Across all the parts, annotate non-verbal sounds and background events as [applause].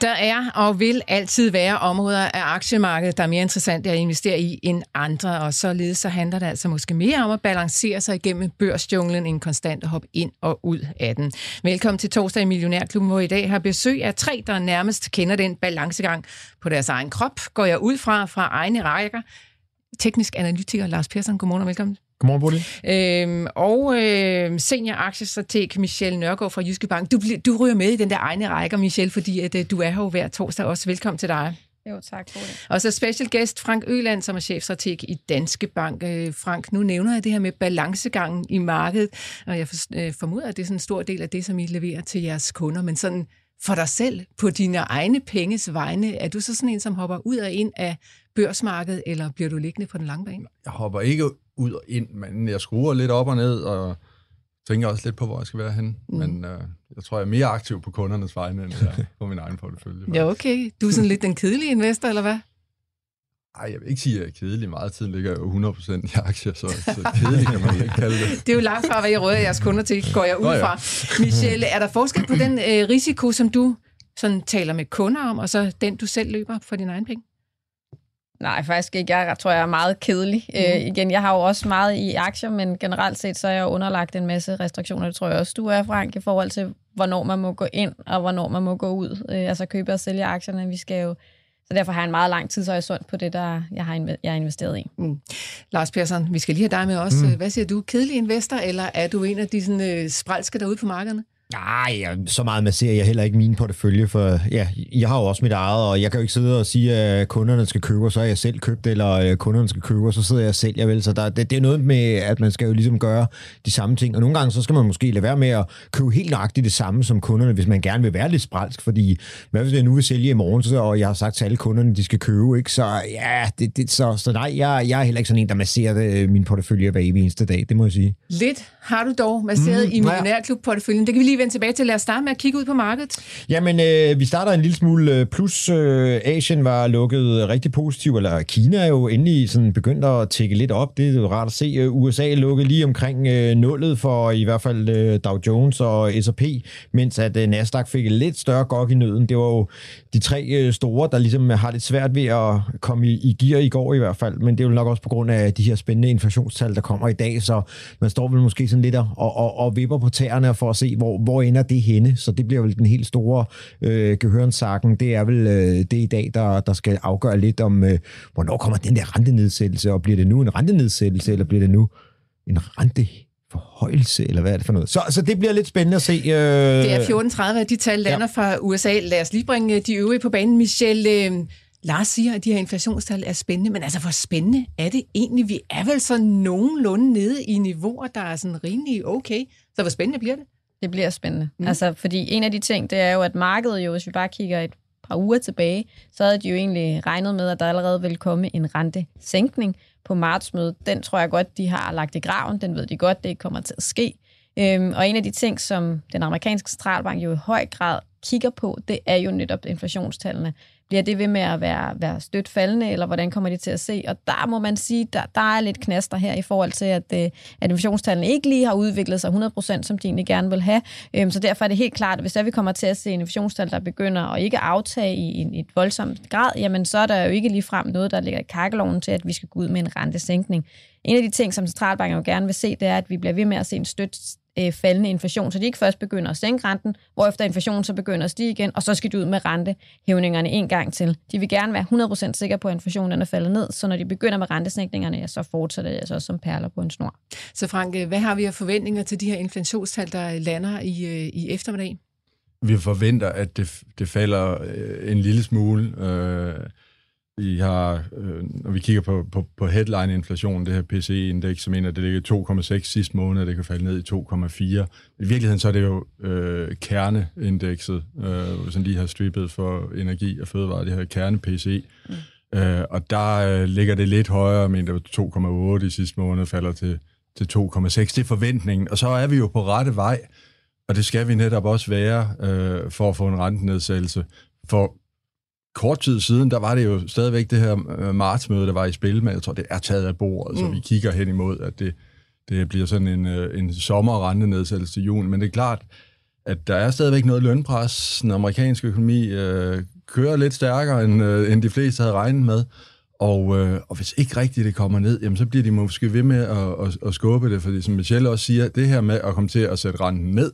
Der er og vil altid være områder af aktiemarkedet, der er mere interessante at investere i end andre, og således så handler det altså måske mere om at balancere sig igennem børsjunglen end konstant at hoppe ind og ud af den. Velkommen til torsdag i Millionærklubben, hvor i dag har besøg af tre, der nærmest kender den balancegang på deres egen krop, går jeg ud fra fra egne rækker. Teknisk analytiker Lars Persson, godmorgen og velkommen. Godmorgen, Bodil. Øhm, og øh, senior aktiestrateg Michelle Nørgaard fra Jyske Bank. Du, du ryger med i den der egne række, Michelle, fordi at, øh, du er her jo hver torsdag også. Velkommen til dig. Jo, tak for det. Og så special guest Frank Øland, som er chefstrateg i Danske Bank. Øh, Frank, nu nævner jeg det her med balancegangen i markedet, og jeg øh, formoder, at det er sådan en stor del af det, som I leverer til jeres kunder, men sådan for dig selv, på dine egne penges vegne, er du så sådan en, som hopper ud og ind af børsmarkedet, eller bliver du liggende på den lange bane? Jeg hopper ikke ud og ind, men jeg skruer lidt op og ned, og tænker også lidt på, hvor jeg skal være hen. Mm. Men øh, jeg tror, jeg er mere aktiv på kundernes vegne, end jeg på min egen portefølje. Ja, okay. Du er sådan lidt den kedelige investor, eller hvad? Ej, jeg vil ikke sige, at jeg er kedelig. Meget tiden ligger jo 100% i aktier, så, så kedelig kan man ikke kalde det. [laughs] Det er jo langt fra, hvad jeg råder jeres kunder til, går jeg ud Nå, ja. fra. Michelle, er der forskel på den øh, risiko, som du sådan taler med kunder om, og så den, du selv løber for din egen penge? Nej, faktisk ikke. Jeg tror, jeg er meget kedelig. Mm. Øh, igen, jeg har jo også meget i aktier, men generelt set, så er jeg underlagt en masse restriktioner. Det tror jeg også, du er, Frank, i forhold til, hvornår man må gå ind, og hvornår man må gå ud. Øh, altså købe og sælge aktierne. Vi skal jo så derfor har jeg en meget lang tidshorisont på det, der jeg har, jeg har investeret i. Mm. Lars Persson, vi skal lige have dig med også. Mm. Hvad siger du? Kedelig investor, eller er du en af de sådan, øh, spralske derude på markederne? Nej, så meget masserer jeg heller ikke min portefølje, for ja, jeg har jo også mit eget, og jeg kan jo ikke sidde og sige, at kunderne skal købe, så har jeg selv købt, eller øh, kunderne skal købe, så sidder jeg selv, jeg vel. Så der, det, det er noget med, at man skal jo ligesom gøre de samme ting, og nogle gange så skal man måske lade være med at købe helt nøjagtigt det samme som kunderne, hvis man gerne vil være lidt spralsk, fordi hvad hvis jeg nu vil sælge i morgen, så, og jeg har sagt til alle kunderne, de skal købe, ikke? så ja, det, det, så, så nej, jeg, jeg er heller ikke sådan en, der masserer det, øh, min portefølje hver eneste dag, det må jeg sige. Lidt har du dog masseret mm, i Millionærklub-porteføljen. Det kan vi lige vende tilbage til. Lad os starte med at kigge ud på markedet. Jamen, øh, vi starter en lille smule øh, plus. Øh, Asien var lukket øh, rigtig positivt, eller Kina er jo endelig sådan begyndt at tække lidt op. Det er jo rart at se. Øh, USA lukkede lige omkring øh, nullet for i hvert fald øh, Dow Jones og S&P, mens at øh, Nasdaq fik et lidt større gok i nøden. Det var jo de tre øh, store, der ligesom har lidt svært ved at komme i, i gear i går i hvert fald, men det er jo nok også på grund af de her spændende inflationstal, der kommer i dag, så man står vel måske sådan lidt og, og, og vipper på tæerne for at se, hvor, hvor ender det henne. Så det bliver vel den helt store øh, gehørensakken. Det er vel øh, det i dag, der, der skal afgøre lidt om, øh, hvornår kommer den der rentenedsættelse, og bliver det nu en rentenedsættelse, eller bliver det nu en rente forhøjelse, eller hvad er det for noget? Så, så det bliver lidt spændende at se. Øh... Det er 14.30, at de tal lander ja. fra USA. Lad os lige bringe de øvrige på banen. Michelle, øh, Lars siger, at de her inflationstal er spændende, men altså hvor spændende er det egentlig? Vi er vel så nogenlunde nede i niveauer, der er sådan rimelig okay. Så hvor spændende bliver det? Det bliver spændende. Mm. Altså, fordi en af de ting, det er jo, at markedet jo, hvis vi bare kigger et par uger tilbage, så havde de jo egentlig regnet med, at der allerede ville komme en rentesænkning på martsmødet. Den tror jeg godt, de har lagt i graven. Den ved de godt, det ikke kommer til at ske. Øhm, og en af de ting, som den amerikanske centralbank jo i høj grad kigger på, det er jo netop inflationstallene. Bliver det ved med at være, være stødt faldende, eller hvordan kommer de til at se? Og der må man sige, der, der er lidt knaster her i forhold til, at, øh, at inflationstallene ikke lige har udviklet sig 100%, som de egentlig gerne vil have. Øhm, så derfor er det helt klart, at hvis der vi kommer til at se inflationstal, der begynder at ikke aftage i en, et voldsomt grad, jamen så er der jo ikke lige frem noget, der ligger i kakkeloven til, at vi skal gå ud med en rentesænkning. En af de ting, som centralbanken jo gerne vil se, det er, at vi bliver ved med at se en støt øh, faldende inflation, så de ikke først begynder at sænke renten, efter inflationen så begynder at stige igen, og så skal de ud med rentehævningerne en gang til. De vil gerne være 100% sikre på, at inflationen er faldet ned, så når de begynder med rentesænkningerne, ja, så fortsætter det altså som perler på en snor. Så Frank, hvad har vi af forventninger til de her inflationstal, der lander i, øh, i eftermiddag? Vi forventer, at det, det falder øh, en lille smule. Øh, i har, øh, når vi kigger på, på, på headline-inflation, det her PCE-indeks, som mener det ligger 2,6 sidste måned, og det kan falde ned i 2,4. I virkeligheden så er det jo øh, kerneindekset, øh, som lige har strippet for energi og fødevare, det her kerne-PCE. Mm. Øh, og der øh, ligger det lidt højere, men det var 2,8 i sidste måned, falder til, til 2,6. Det er forventningen, og så er vi jo på rette vej, og det skal vi netop også være øh, for at få en rentenedsættelse. For kort tid siden, der var det jo stadigvæk det her øh, martsmøde, der var i spil, men jeg tror, det er taget af bordet, mm. så vi kigger hen imod, at det, det bliver sådan en, øh, en sommerrentenedsættelse til juni. Men det er klart, at der er stadigvæk noget lønpres. Den amerikanske økonomi øh, kører lidt stærkere, end, øh, end de fleste havde regnet med. Og, øh, og hvis ikke rigtigt det kommer ned, jamen, så bliver de måske ved med at, at, at skubbe det, fordi som Michelle også siger, det her med at komme til at sætte renten ned,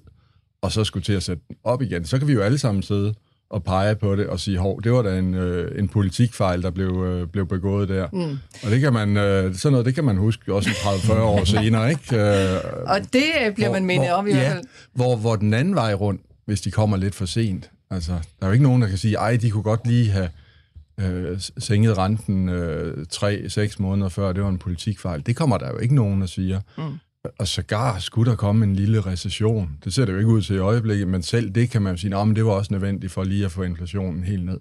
og så skulle til at sætte den op igen, så kan vi jo alle sammen sidde og pege på det og sige, hov, det var da en, øh, en politikfejl, der blev, øh, blev begået der. Mm. Og det kan man, øh, sådan noget, det kan man huske også 30-40 år [laughs] senere, ikke? Øh, og det bliver hvor, man mindet om i ja, hvert fald. Hvor, hvor den anden vej rundt, hvis de kommer lidt for sent. Altså, der er jo ikke nogen, der kan sige, ej, de kunne godt lige have øh, sænket renten øh, 3-6 måneder før, det var en politikfejl. Det kommer der jo ikke nogen, der siger. Mm. Og sågar skulle der komme en lille recession. Det ser det jo ikke ud til i øjeblikket, men selv det kan man jo sige, at det var også nødvendigt for lige at få inflationen helt ned.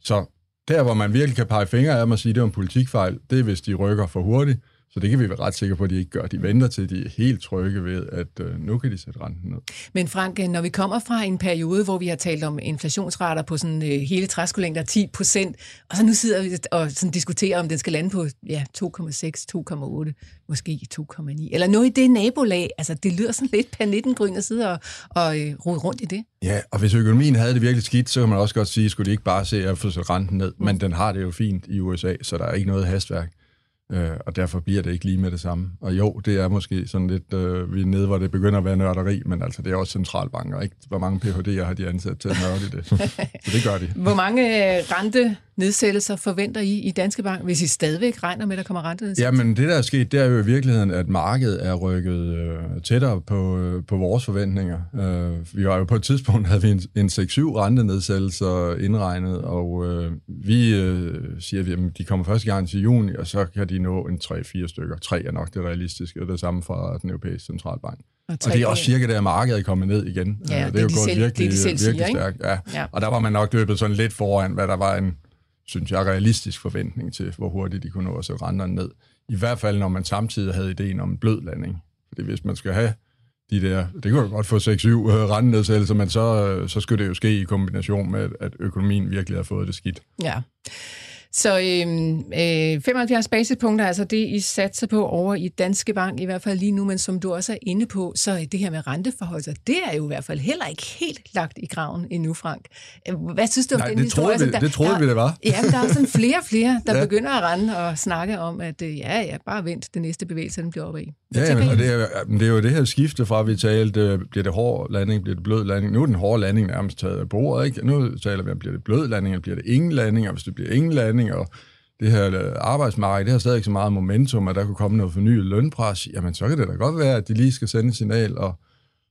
Så der, hvor man virkelig kan pege fingre af mig og sige, at det var en politikfejl, det er, hvis de rykker for hurtigt. Så det kan vi være ret sikre på, at de ikke gør. De venter til, de er helt trygge ved, at øh, nu kan de sætte renten ned. Men Frank, når vi kommer fra en periode, hvor vi har talt om inflationsrater på sådan øh, hele træskolængder 10 procent, og så nu sidder vi og sådan diskuterer, om den skal lande på ja, 2,6, 2,8, måske 2,9, eller noget i det nabolag. Altså, det lyder sådan lidt per 19 grøn at sidde og, og øh, rode rundt i det. Ja, og hvis økonomien havde det virkelig skidt, så kan man også godt sige, skulle de ikke bare se at få renten ned. Men den har det jo fint i USA, så der er ikke noget hastværk. Øh, og derfor bliver det ikke lige med det samme. Og jo, det er måske sådan lidt, øh, vi er nede, hvor det begynder at være nørderi, men altså, det er også centralbanker, ikke? Hvor mange PhD'er har de ansat til at nørde det? [laughs] Så det gør de. Hvor mange øh, rentenedsættelser forventer I i Danske Bank, hvis I stadigvæk regner med, at der kommer rentenedsættelser? Ja, men det, der er sket, det er jo i virkeligheden, at markedet er rykket øh, tættere på, øh, på vores forventninger. Øh, vi var jo på et tidspunkt, [laughs] havde vi en, en 6-7 rentenedsættelser indregnet, og øh, vi øh, siger, at jamen, de kommer første gang til juni, og så kan de nå en 3-4 stykker. 3 er nok det realistiske, og det samme fra den europæiske centralbank. Og, og det er også cirka der, markedet er kommet ned igen. Ja, det, det er jo de gået selv, virkelig, det, de virkelig siger, stærkt. Ja. ja. Og der var man nok løbet sådan lidt foran, hvad der var en, synes jeg, realistisk forventning til, hvor hurtigt de kunne nå at sætte renterne ned. I hvert fald, når man samtidig havde ideen om en blød landing. Fordi hvis man skal have de der, det kunne jo godt få 6-7 øh, rentenedsættelser, men så, øh, så skulle det jo ske i kombination med, at økonomien virkelig har fået det skidt. Ja. Så øh, øh, 75 basispunkter, altså det, I satser på over i Danske Bank, i hvert fald lige nu, men som du også er inde på, så det her med renteforhold, det er jo i hvert fald heller ikke helt lagt i graven endnu, Frank. Hvad synes du om Nej, den det historie? Troede vi, altså, det troede der, vi, det var. [laughs] Ja, men der er sådan flere og flere, der ja. begynder at rende og snakke om, at øh, ja, ja, bare vent, det næste bevægelse, den bliver oppe i. Ja, jamen, og det er, det er jo det her skifte fra, at vi talte, bliver det hård landing, bliver det blød landing. Nu er den hårde landing nærmest taget af bordet, ikke? Nu taler vi om, bliver det blød landing, eller bliver det ingen landing, og hvis det bliver ingen landing, og det her arbejdsmarked, det har stadig ikke så meget momentum, at der kunne komme noget fornyet lønpres, jamen så kan det da godt være, at de lige skal sende et signal og,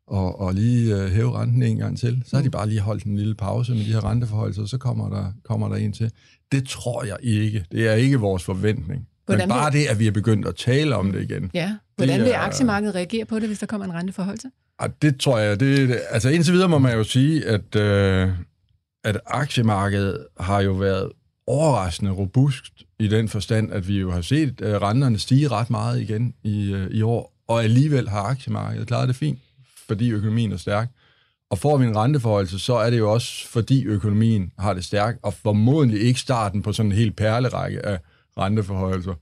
og, og lige uh, hæve renten en gang til. Så har de bare lige holdt en lille pause med de her renteforhold, så kommer der, kommer der en til. Det tror jeg ikke. Det er ikke vores forventning. Hvordan Men bare det, at vi er begyndt at tale om det igen. Ja. Hvordan vil aktiemarkedet reagere på det, hvis der kommer en renteforholdelse? Det tror jeg. Det, altså indtil videre må man jo sige, at, øh, at aktiemarkedet har jo været overraskende robust i den forstand, at vi jo har set uh, renterne stige ret meget igen i, uh, i år, og alligevel har aktiemarkedet klaret det fint, fordi økonomien er stærk. Og får vi en renteforholdelse, så er det jo også, fordi økonomien har det stærkt, og formodentlig ikke starten på sådan en helt perlerække af renteforholdelser.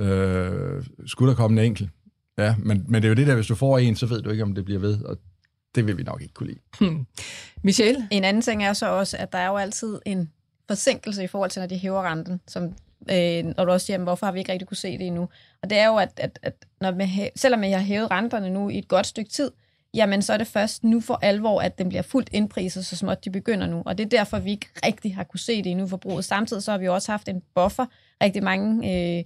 Uh, skulle der komme en enkelt? Ja, men, men det er jo det der, hvis du får en, så ved du ikke, om det bliver ved, og det vil vi nok ikke kunne lide. Hmm. [laughs] Michelle? En anden ting er så også, at der er jo altid en forsinkelse i forhold til, når de hæver renten, som, øh, når du også siger, hvorfor har vi ikke rigtig kunne se det endnu? Og det er jo, at, at, at når man, selvom jeg har hævet renterne nu i et godt stykke tid, jamen så er det først nu for alvor, at den bliver fuldt indpriset, så småt de begynder nu. Og det er derfor, vi ikke rigtig har kunne se det endnu forbruget. Samtidig så har vi også haft en buffer. Rigtig mange øh,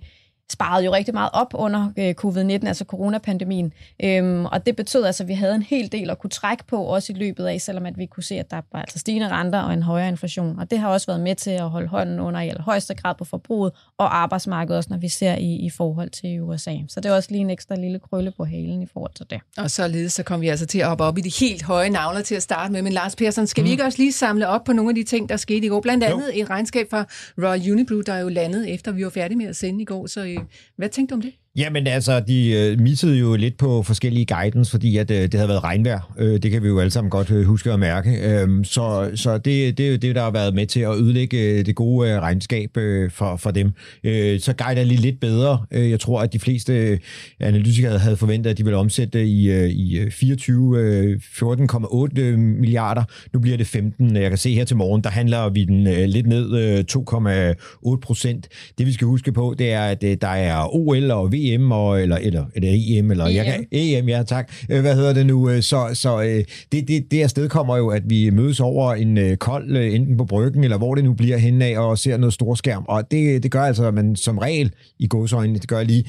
sparede jo rigtig meget op under øh, covid-19, altså coronapandemien. Øhm, og det betød altså, at vi havde en hel del at kunne trække på, også i løbet af, selvom at vi kunne se, at der var altså stigende renter og en højere inflation. Og det har også været med til at holde hånden under i allerhøjeste grad på forbruget og arbejdsmarkedet, også når vi ser i, i forhold til USA. Så det er også lige en ekstra lille krølle på halen i forhold til det. Og således så kom vi altså til at hoppe op i de helt høje navler til at starte med. Men Lars Persson, skal mm. vi ikke også lige samle op på nogle af de ting, der skete i går? Blandt andet jo. et regnskab fra Royal Unibrew, der er jo landet efter, vi var færdige med at sende i går. Så øh, hvad tænkte du om det? Jamen altså, de øh, missede jo lidt på forskellige guidance, fordi at, øh, det havde været regnvejr. Øh, det kan vi jo alle sammen godt øh, huske at mærke. Øh, så så det, det er jo det, der har været med til at ødelægge øh, det gode øh, regnskab øh, for, for dem. Øh, så guider lige lidt bedre. Øh, jeg tror, at de fleste øh, analytikere havde forventet, at de ville omsætte i, øh, i 24 øh, 14,8 øh, øh, milliarder. Nu bliver det 15. Jeg kan se her til morgen, der handler vi den øh, lidt ned øh, 2,8 procent. Det vi skal huske på, det er, at øh, der er OL og VM, og, eller, eller, eller EM, eller EM. Jeg kan, EM, ja tak. Øh, hvad hedder det nu? Øh, så, så øh, det, det, det afsted kommer jo, at vi mødes over en kold, enten på bryggen, eller hvor det nu bliver henne af, og ser noget storskærm. Og det, det gør altså, at man som regel, i godsøjne, det gør lige,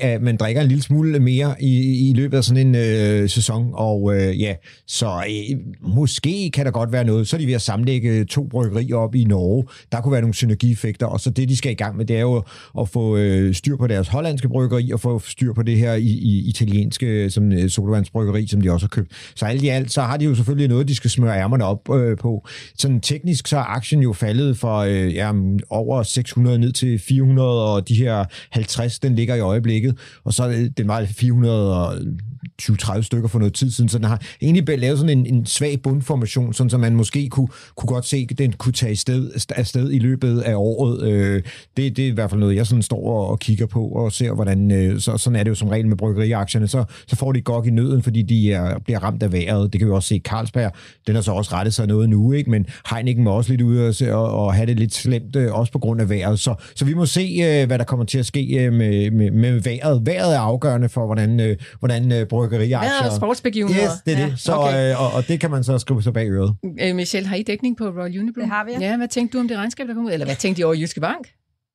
at man drikker en lille smule mere i, i løbet af sådan en øh, sæson. Og øh, ja, så øh, måske kan der godt være noget. Så er de ved at samlægge to bryggerier op i Norge. Der kunne være nogle synergieffekter, og så det, de skal i gang med, det er jo at få øh, styr på deres hollandske bryggeri, bryggeri og få styr på det her i, i italienske som øh, sodavandsbryggeri, som de også har købt. Så alt i alt, så har de jo selvfølgelig noget, de skal smøre ærmerne op øh, på. Sådan teknisk, så er aktien jo faldet fra øh, ja, over 600 ned til 400, og de her 50, den ligger i øjeblikket, og så er den var 400 20-30 stykker for noget tid siden, så den har egentlig lavet sådan en, en svag bundformation, sådan så man måske kunne, kunne godt se, at den kunne tage sted, afsted i løbet af året. Øh, det, det er i hvert fald noget, jeg sådan står og kigger på og ser, hvordan, øh, så, sådan er det jo som regel med bryggeriaktierne, så, så får de godt i nøden, fordi de er, bliver ramt af vejret. Det kan vi også se, Carlsberg, den har så også rettet sig noget nu, ikke? men Heineken må også lidt ude og, og, og have det lidt slemt, øh, også på grund af vejret. Så, så vi må se, hvad der kommer til at ske med, med, med vejret. Vejret er afgørende for, hvordan, hvordan bryggeriaktier... Ja, sportsbegivenheder. Yes, det er det. Så, okay. øh, og, og det kan man så skrive sig bag øret. Øh, Michelle, har I dækning på Royal Unibrew? Det har vi. Ja, hvad tænkte du om det regnskab, der kom ud? Eller hvad tænkte I over Jyske Bank?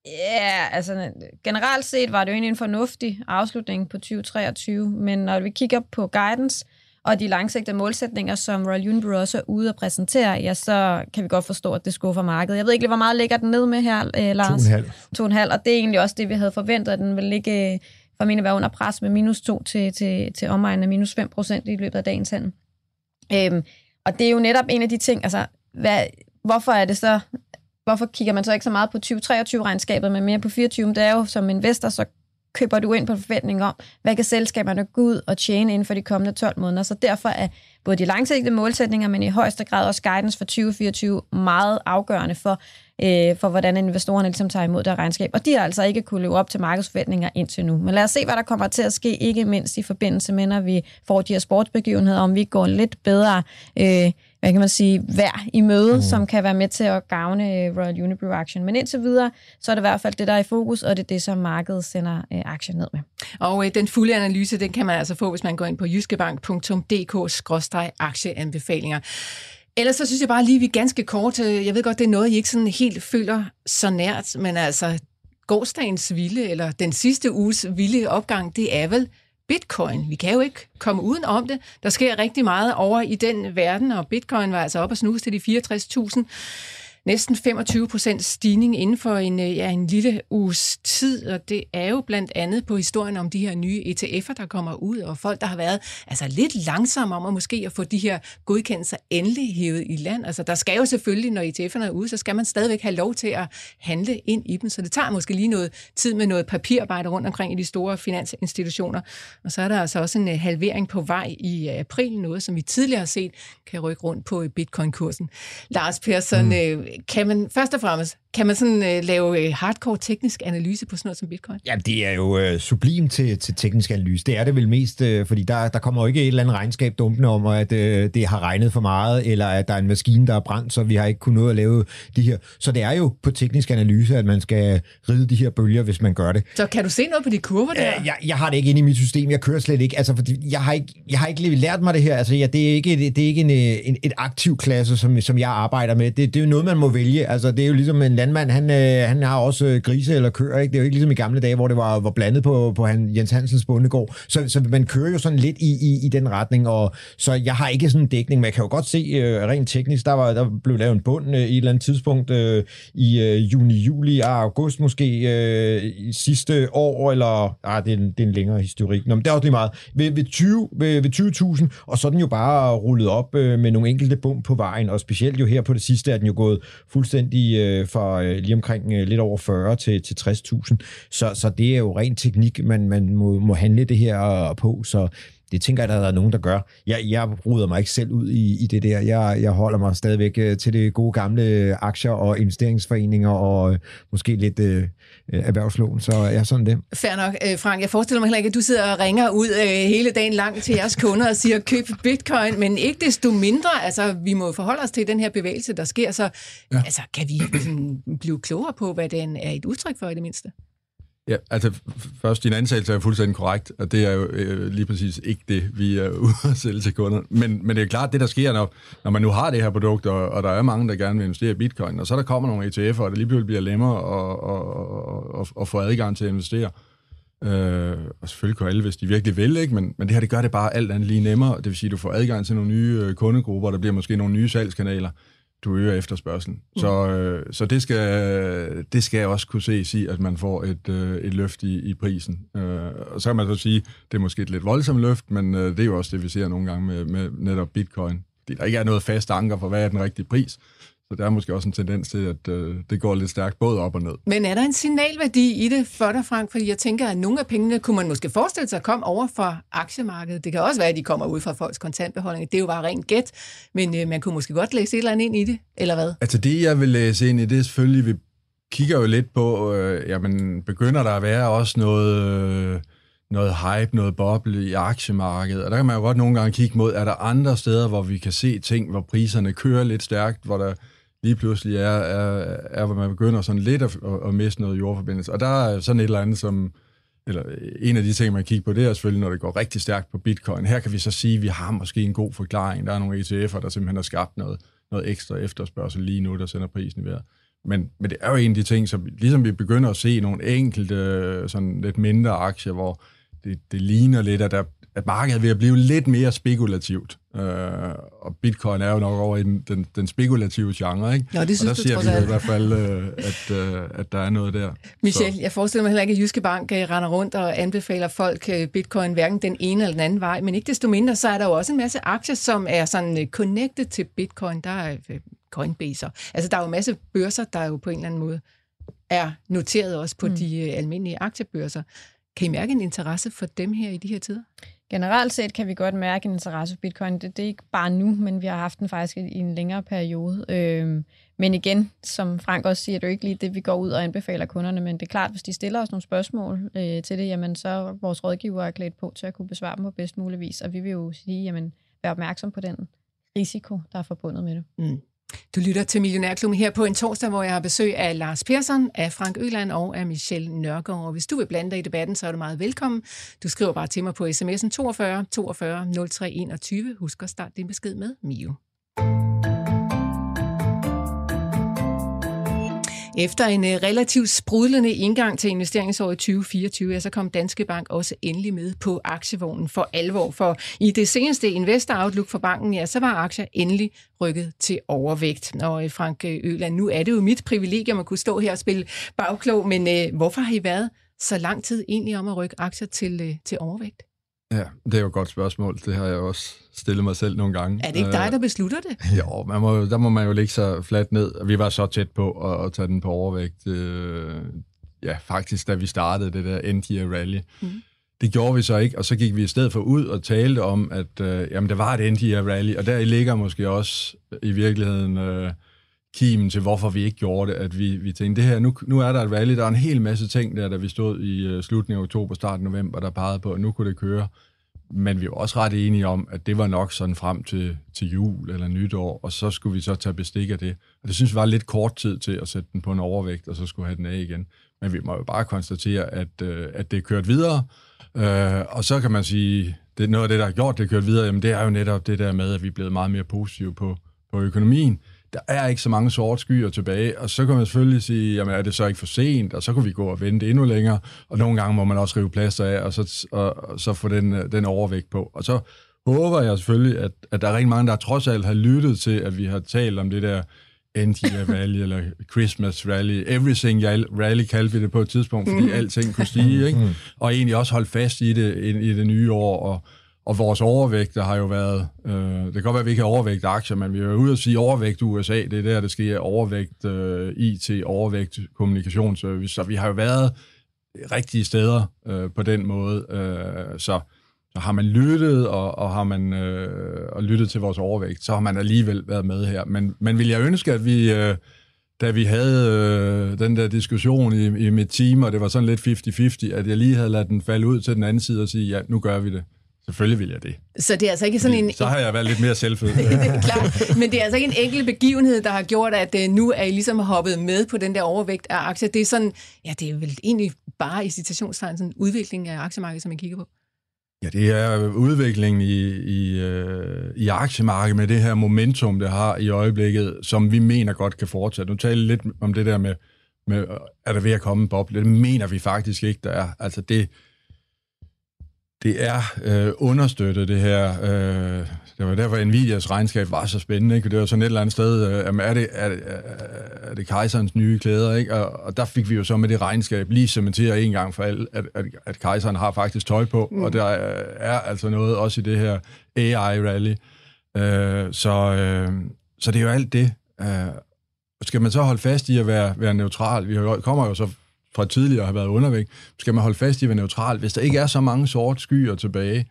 Ja, yeah, altså generelt set var det jo egentlig en fornuftig afslutning på 2023, men når vi kigger på guidance og de langsigtede målsætninger, som Royal Unibrew også er ude at præsentere, ja, så kan vi godt forstå, at det skuffer markedet. Jeg ved ikke, hvor meget ligger den ned med her, øh, Lars? 2,5. 2,5, og det er egentlig også det, vi havde forventet, at den vil ligge formentlig være under pres med minus 2 til, til, til omegnen af minus 5 procent i løbet af dagens handel. Øhm, og det er jo netop en af de ting, altså, hvad, hvorfor er det så, hvorfor kigger man så ikke så meget på 2023-regnskabet, men mere på 24? Det er jo som investor, så køber du ind på forventning om, hvad kan selskaberne gå ud og tjene inden for de kommende 12 måneder. Så derfor er både de langsigtede målsætninger, men i højeste grad også guidance for 2024 meget afgørende for, øh, for hvordan investorerne ligesom tager imod deres regnskab. Og de har altså ikke kunne leve op til markedsforventninger indtil nu. Men lad os se, hvad der kommer til at ske, ikke mindst i forbindelse med, når vi får de her sportsbegivenheder, om vi går lidt bedre øh, hvad kan man sige, vær i møde, mm. som kan være med til at gavne øh, Royal Unibrew Action. Men indtil videre, så er det i hvert fald det, der er i fokus, og det er det, som markedet sender øh, aktier ned med. Og øh, den fulde analyse, den kan man altså få, hvis man går ind på jyskebank.dk-aktieanbefalinger. Ellers så synes jeg bare lige, vi er ganske kort. Øh, jeg ved godt, det er noget, I ikke sådan helt føler så nært, men altså gårdsdagens vilde, eller den sidste uges vilde opgang, det er vel bitcoin. Vi kan jo ikke komme uden om det. Der sker rigtig meget over i den verden, og bitcoin var altså op og snuse til de 64.000 næsten 25 procent stigning inden for en, øh, ja, en lille uges tid, og det er jo blandt andet på historien om de her nye ETF'er, der kommer ud, og folk, der har været altså lidt langsomme om at måske at få de her godkendelser endelig hævet i land. Altså der skal jo selvfølgelig, når ETF'erne er ude, så skal man stadigvæk have lov til at handle ind i dem, så det tager måske lige noget tid med noget papirarbejde rundt omkring i de store finansinstitutioner. Og så er der altså også en øh, halvering på vej i øh, april, noget som vi tidligere har set kan rykke rundt på bitcoin-kursen. Lars Persson, mm kan man først og fremmest kan man sådan øh, lave øh, hardcore teknisk analyse på sådan noget som bitcoin? Ja, det er jo øh, sublim til, til teknisk analyse. Det er det vel mest, øh, fordi der, der kommer jo ikke et eller andet regnskab dumpende om, at øh, det har regnet for meget, eller at der er en maskine, der er brændt, så vi har ikke kunnet nå at lave de her. Så det er jo på teknisk analyse, at man skal ride de her bølger, hvis man gør det. Så kan du se noget på de kurver der? Øh, jeg, jeg har det ikke inde i mit system. Jeg kører slet ikke. Altså, fordi jeg har ikke, jeg har ikke lært mig det her. Altså, ja, det er ikke, det er ikke en, en, et aktiv klasse, som, som jeg arbejder med. Det, det er jo noget, man må vælge. Altså, det er jo ligesom en landmand, han, øh, han har også øh, grise eller køer, ikke? Det er jo ikke ligesom i gamle dage, hvor det var, var blandet på, på han, Jens Hansens bondegård. Så, så man kører jo sådan lidt i, i, i den retning, og så jeg har ikke sådan en dækning, men jeg kan jo godt se øh, rent teknisk, der, var, der blev lavet en bund øh, i et eller andet tidspunkt øh, i øh, juni, juli, ah, august måske øh, sidste år, eller ah, det, er en, det er en længere historik. Nå, men det er også lige meget. Ved, ved 20 ved, ved 20.000, og så er den jo bare rullet op øh, med nogle enkelte bump på vejen, og specielt jo her på det sidste er den jo gået fuldstændig øh, fra øh, lige omkring øh, lidt over 40 til, til 60.000. Så, så det er jo ren teknik, man, man må, må handle det her øh, på, så det tænker jeg, der er nogen, der gør. Jeg, jeg ruder mig ikke selv ud i, i det der. Jeg, jeg holder mig stadigvæk øh, til det gode gamle aktier og investeringsforeninger og øh, måske lidt øh, erhvervslån, så er jeg sådan det. Fair nok, øh, Frank. Jeg forestiller mig heller ikke, at du sidder og ringer ud øh, hele dagen lang til jeres kunder og siger, køb bitcoin, men ikke desto mindre, altså vi må forholde os til den her bevægelse, der sker, så ja. altså, kan vi sådan, blive klogere på, hvad den er et udtryk for i det mindste? Ja, altså først, din antagelse er fuldstændig korrekt, og det er jo øh, lige præcis ikke det, vi er [laughs] ude at sælge til kunder. Men, men det er klart, det der sker, når, når man nu har det her produkt, og, og der er mange, der gerne vil investere i bitcoin, og så der kommer nogle ETF'er, og det lige pludselig bliver nemmere at, at, at, at få adgang til at investere. Øh, og selvfølgelig kan alle, hvis de virkelig vil, ikke? Men, men det her, det gør det bare alt andet lige nemmere. Det vil sige, at du får adgang til nogle nye øh, kundegrupper, der bliver måske nogle nye salgskanaler du øger efterspørgselen. Mm. Så, øh, så det, skal, det skal jeg også kunne se i, at man får et, øh, et løft i, i prisen. Øh, og så kan man så sige, det er måske et lidt voldsomt løft, men øh, det er jo også det, vi ser nogle gange med, med netop bitcoin. Det der ikke er noget fast anker for, hvad er den rigtige pris. Så der er måske også en tendens til, at øh, det går lidt stærkt både op og ned. Men er der en signalværdi i det for dig, Frank? Fordi jeg tænker, at nogle af pengene kunne man måske forestille sig komme over fra aktiemarkedet. Det kan også være, at de kommer ud fra folks kontantbeholdning. Det er jo bare rent gæt. Men øh, man kunne måske godt læse et eller andet ind i det, eller hvad? Altså det, jeg vil læse ind i, det er selvfølgelig, vi kigger jo lidt på, øh, jamen begynder der at være også noget... Øh, noget hype, noget boble i aktiemarkedet. Og der kan man jo godt nogle gange kigge mod, er der andre steder, hvor vi kan se ting, hvor priserne kører lidt stærkt, hvor der lige pludselig er, er, er hvor man begynder sådan lidt at, at miste noget jordforbindelse. Og der er sådan et eller andet, som, eller en af de ting, man kigger på, det er selvfølgelig, når det går rigtig stærkt på bitcoin. Her kan vi så sige, at vi har måske en god forklaring. Der er nogle ETF'er, der simpelthen har skabt noget, noget ekstra efterspørgsel lige nu, der sender prisen i vejret. Men, men det er jo en af de ting, som ligesom vi begynder at se nogle enkelte øh, sådan lidt mindre aktier, hvor det, det ligner lidt, at der, at markedet er ved at blive lidt mere spekulativt. Øh, og bitcoin er jo nok over i den, den, den spekulative genre, ikke? Ja, det synes og der du, ser vi i hvert fald, øh, at, øh, at der er noget der. Michel, så. jeg forestiller mig heller ikke, at Jyske Bank øh, render rundt og anbefaler folk øh, bitcoin hverken den ene eller den anden vej, men ikke desto mindre, så er der jo også en masse aktier, som er sådan øh, connected til bitcoin. Der er Coinbase. Altså, der er jo en masse børser, der jo på en eller anden måde er noteret også på mm. de almindelige aktiebørser. Kan I mærke en interesse for dem her i de her tider? Generelt set kan vi godt mærke en interesse for bitcoin. Det, det er ikke bare nu, men vi har haft den faktisk i en længere periode. Øhm, men igen, som Frank også siger, det er jo ikke lige det, vi går ud og anbefaler kunderne, men det er klart, hvis de stiller os nogle spørgsmål øh, til det, jamen så er vores rådgiver er klædt på til at kunne besvare dem på bedst mulig vis, og vi vil jo sige, jamen vær opmærksom på den risiko, der er forbundet med det. Mm. Du lytter til Millionærklubben her på en torsdag, hvor jeg har besøg af Lars Persson, af Frank Øland og af Michelle Nørgaard. Og hvis du vil blande dig i debatten, så er du meget velkommen. Du skriver bare til mig på sms'en 42 42 03 21. Husk at starte din besked med Mio. Efter en øh, relativt sprudlende indgang til investeringsåret 2024, så kom Danske Bank også endelig med på aktievognen for alvor. For i det seneste Investor Outlook for banken, ja, så var aktier endelig rykket til overvægt. Og øh, Frank øh, Øland, nu er det jo mit privilegium at kunne stå her og spille bagklog, men øh, hvorfor har I været så lang tid egentlig om at rykke aktier til, øh, til overvægt? Ja, det er jo et godt spørgsmål. Det har jeg også stillet mig selv nogle gange. Er det ikke dig, der beslutter det? Jo, man må, der må man jo ligge sig fladt ned. Vi var så tæt på at, at tage den på overvægt. Øh, ja, faktisk, da vi startede det der End Rally. Mm. Det gjorde vi så ikke, og så gik vi i stedet for ud og talte om, at øh, jamen, der var et End Rally, og der ligger måske også i virkeligheden... Øh, kimen til, hvorfor vi ikke gjorde det, at vi, vi tænkte, det her, nu, nu er der et rally, der er en hel masse ting der, da vi stod i uh, slutningen af oktober, start af november, der pegede på, at nu kunne det køre. Men vi var også ret enige om, at det var nok sådan frem til, til jul eller nytår, og så skulle vi så tage bestik af det. Og det synes vi var lidt kort tid til at sætte den på en overvægt, og så skulle have den af igen. Men vi må jo bare konstatere, at, uh, at det er kørt videre, uh, og så kan man sige, det er noget af det, der har gjort det kørt videre, jamen det er jo netop det der med, at vi er blevet meget mere positive på, på økonomien der er ikke så mange sorte skyer tilbage, og så kan man selvfølgelig sige, jamen er det så ikke for sent, og så kan vi gå og vente endnu længere, og nogle gange må man også rive plaster af, og så, og, og så få den, den overvægt på. Og så håber jeg selvfølgelig, at, at der er rigtig mange, der trods alt har lyttet til, at vi har talt om det der End-Year Rally, eller Christmas Rally, Everything Rally kaldte vi det på et tidspunkt, fordi mm. alting kunne stige, ikke? Mm. og egentlig også holde fast i det i det nye år, og, og vores overvægt, har jo været, øh, det kan godt være, at vi ikke har overvægt aktier, men vi er jo ude at sige overvægt USA, det er der, det sker overvægt øh, IT, overvægt kommunikationsservice, så vi har jo været rigtige steder øh, på den måde, øh, så så har man lyttet, og, og har man øh, og lyttet til vores overvægt, så har man alligevel været med her. Men, men vil jeg ønske, at vi, øh, da vi havde øh, den der diskussion i, i mit team, og det var sådan lidt 50-50, at jeg lige havde ladet den falde ud til den anden side og sige, ja, nu gør vi det. Selvfølgelig vil jeg det. Så det er altså ikke sådan en... Så har jeg været lidt mere selvfød. [laughs] det er klart. Men det er altså ikke en enkelt begivenhed, der har gjort, at øh, nu er I ligesom hoppet med på den der overvægt af aktier. Det er sådan, ja, det er vel egentlig bare i citationstegn sådan en udvikling af aktiemarkedet, som man kigger på. Ja, det er udviklingen i, i, øh, i aktiemarkedet med det her momentum, det har i øjeblikket, som vi mener godt kan fortsætte. Nu taler lidt om det der med, med er der ved at komme en boble. Det mener vi faktisk ikke, der er. Altså det, det er øh, understøttet, det her. Øh, det var derfor, Nvidias regnskab var så spændende. Ikke? Det var sådan et eller andet sted, øh, er, det, er, det, er det kejserens nye klæder? Ikke? Og, og der fik vi jo så med det regnskab lige cementeret en gang for alt, at, at, at kejseren har faktisk tøj på, mm. og der er altså noget også i det her AI-rally. Øh, så, øh, så det er jo alt det. Øh, skal man så holde fast i at være, være neutral? Vi kommer jo så fra tidligere har været undervægt, skal man holde fast i at være neutral, hvis der ikke er så mange sorte skyer tilbage.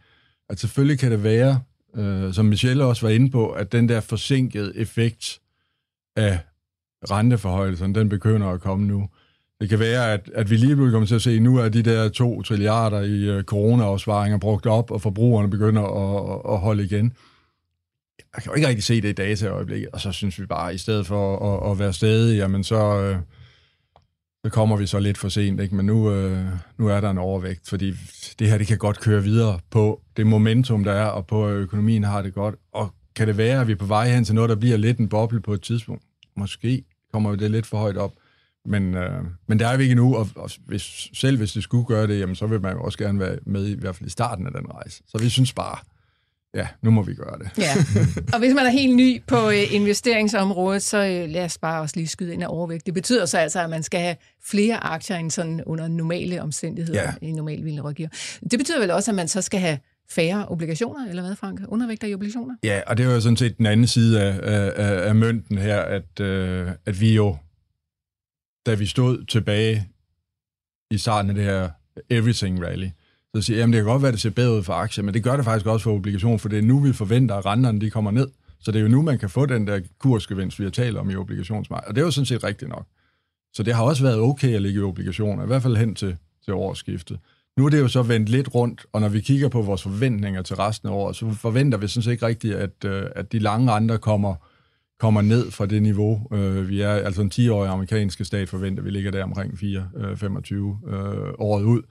At selvfølgelig kan det være, øh, som Michelle også var inde på, at den der forsinkede effekt af renteforhøjelsen, den begynder at komme nu. Det kan være, at, at vi lige pludselig kommer til at se, at nu er de der to trilliarder i øh, corona-afsvaringer brugt op, og forbrugerne begynder at, at, at holde igen. Jeg kan jo ikke rigtig se det i data i øjeblikket, og så synes vi bare, at i stedet for at, at være stedige, jamen så, øh, så kommer vi så lidt for sent, ikke? men nu, øh, nu er der en overvægt, fordi det her det kan godt køre videre på det momentum, der er, og på øh, økonomien har det godt. Og kan det være, at vi er på vej hen til noget, der bliver lidt en boble på et tidspunkt? Måske kommer det lidt for højt op. Men, øh, men der er vi ikke nu, og, og hvis, selv hvis det skulle gøre det, jamen, så vil man jo også gerne være med i, i hvert fald i starten af den rejse. Så vi synes bare, ja, nu må vi gøre det. Ja. Og hvis man er helt ny på øh, investeringsområdet, så øh, lad os bare også lige skyde ind af overvægt. Det betyder så altså, at man skal have flere aktier end sådan under normale omstændigheder ja. i normal vilde rådgiver. Det betyder vel også, at man så skal have færre obligationer, eller hvad, Frank? Undervægter i obligationer? Ja, og det er jo sådan set den anden side af, af, af mønten her, at, øh, at vi jo, da vi stod tilbage i starten af det her Everything Rally, så siger jamen det kan godt være, at det ser bedre ud for aktier, men det gør det faktisk også for obligation, for det er nu, vi forventer, at renterne de kommer ned. Så det er jo nu, man kan få den der kursgevinst, vi har talt om i obligationsmarkedet. Og det er jo sådan set rigtigt nok. Så det har også været okay at ligge i obligationer, i hvert fald hen til, til årsskiftet. Nu er det jo så vendt lidt rundt, og når vi kigger på vores forventninger til resten af året, så forventer vi sådan set ikke rigtigt, at, øh, at de lange renter kommer, kommer ned fra det niveau, øh, vi er. Altså en 10-årig amerikanske stat forventer, vi ligger der omkring 4-25 øh, øh, året ud.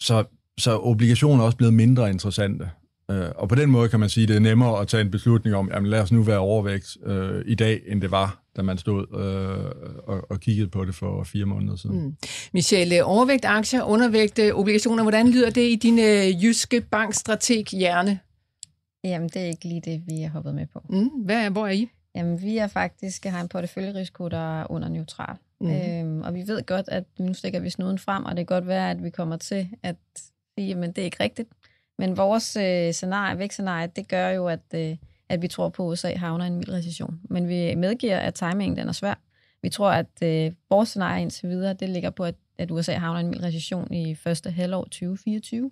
Så, så obligationer er også blevet mindre interessante. Øh, og på den måde kan man sige, at det er nemmere at tage en beslutning om, jamen lad os nu være overvægt øh, i dag, end det var, da man stod øh, og, og kiggede på det for fire måneder siden. Mm. Michelle, overvægt aktier, undervægt obligationer, hvordan lyder det i din øh, jyske bankstrateg hjerne? Jamen, det er ikke lige det, vi er hoppet med på. Mm. Hvad er, hvor er I? Jamen, vi er faktisk har en porteføljerisiko, der er under neutral. Mm. Øhm, og vi ved godt, at nu stikker vi snuden frem, og det kan godt være, at vi kommer til at sige, at det er ikke rigtigt. Men vores øh, scenarie, vækstscenarie, det gør jo, at, øh, at vi tror på, at USA havner i en mild recession. Men vi medgiver, at timingen den er svær. Vi tror, at øh, vores scenarie indtil videre, det ligger på, at, at USA havner i en mild recession i første halvår 2024.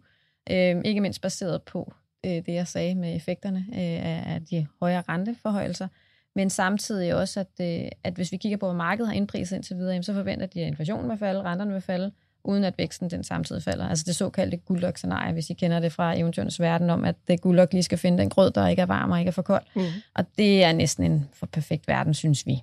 Øh, ikke mindst baseret på øh, det, jeg sagde med effekterne øh, af de højere renteforhøjelser men samtidig også, at, øh, at hvis vi kigger på, hvor markedet har indpriset indtil videre, så forventer de, at inflationen vil falde, renterne vil falde, uden at væksten den samtidig falder. Altså det såkaldte guldlok-scenarie, hvis I kender det fra eventyrens verden, om at det guldlok lige skal finde den grød, der ikke er varm og ikke er for kold. Mm. Og det er næsten en for perfekt verden, synes vi.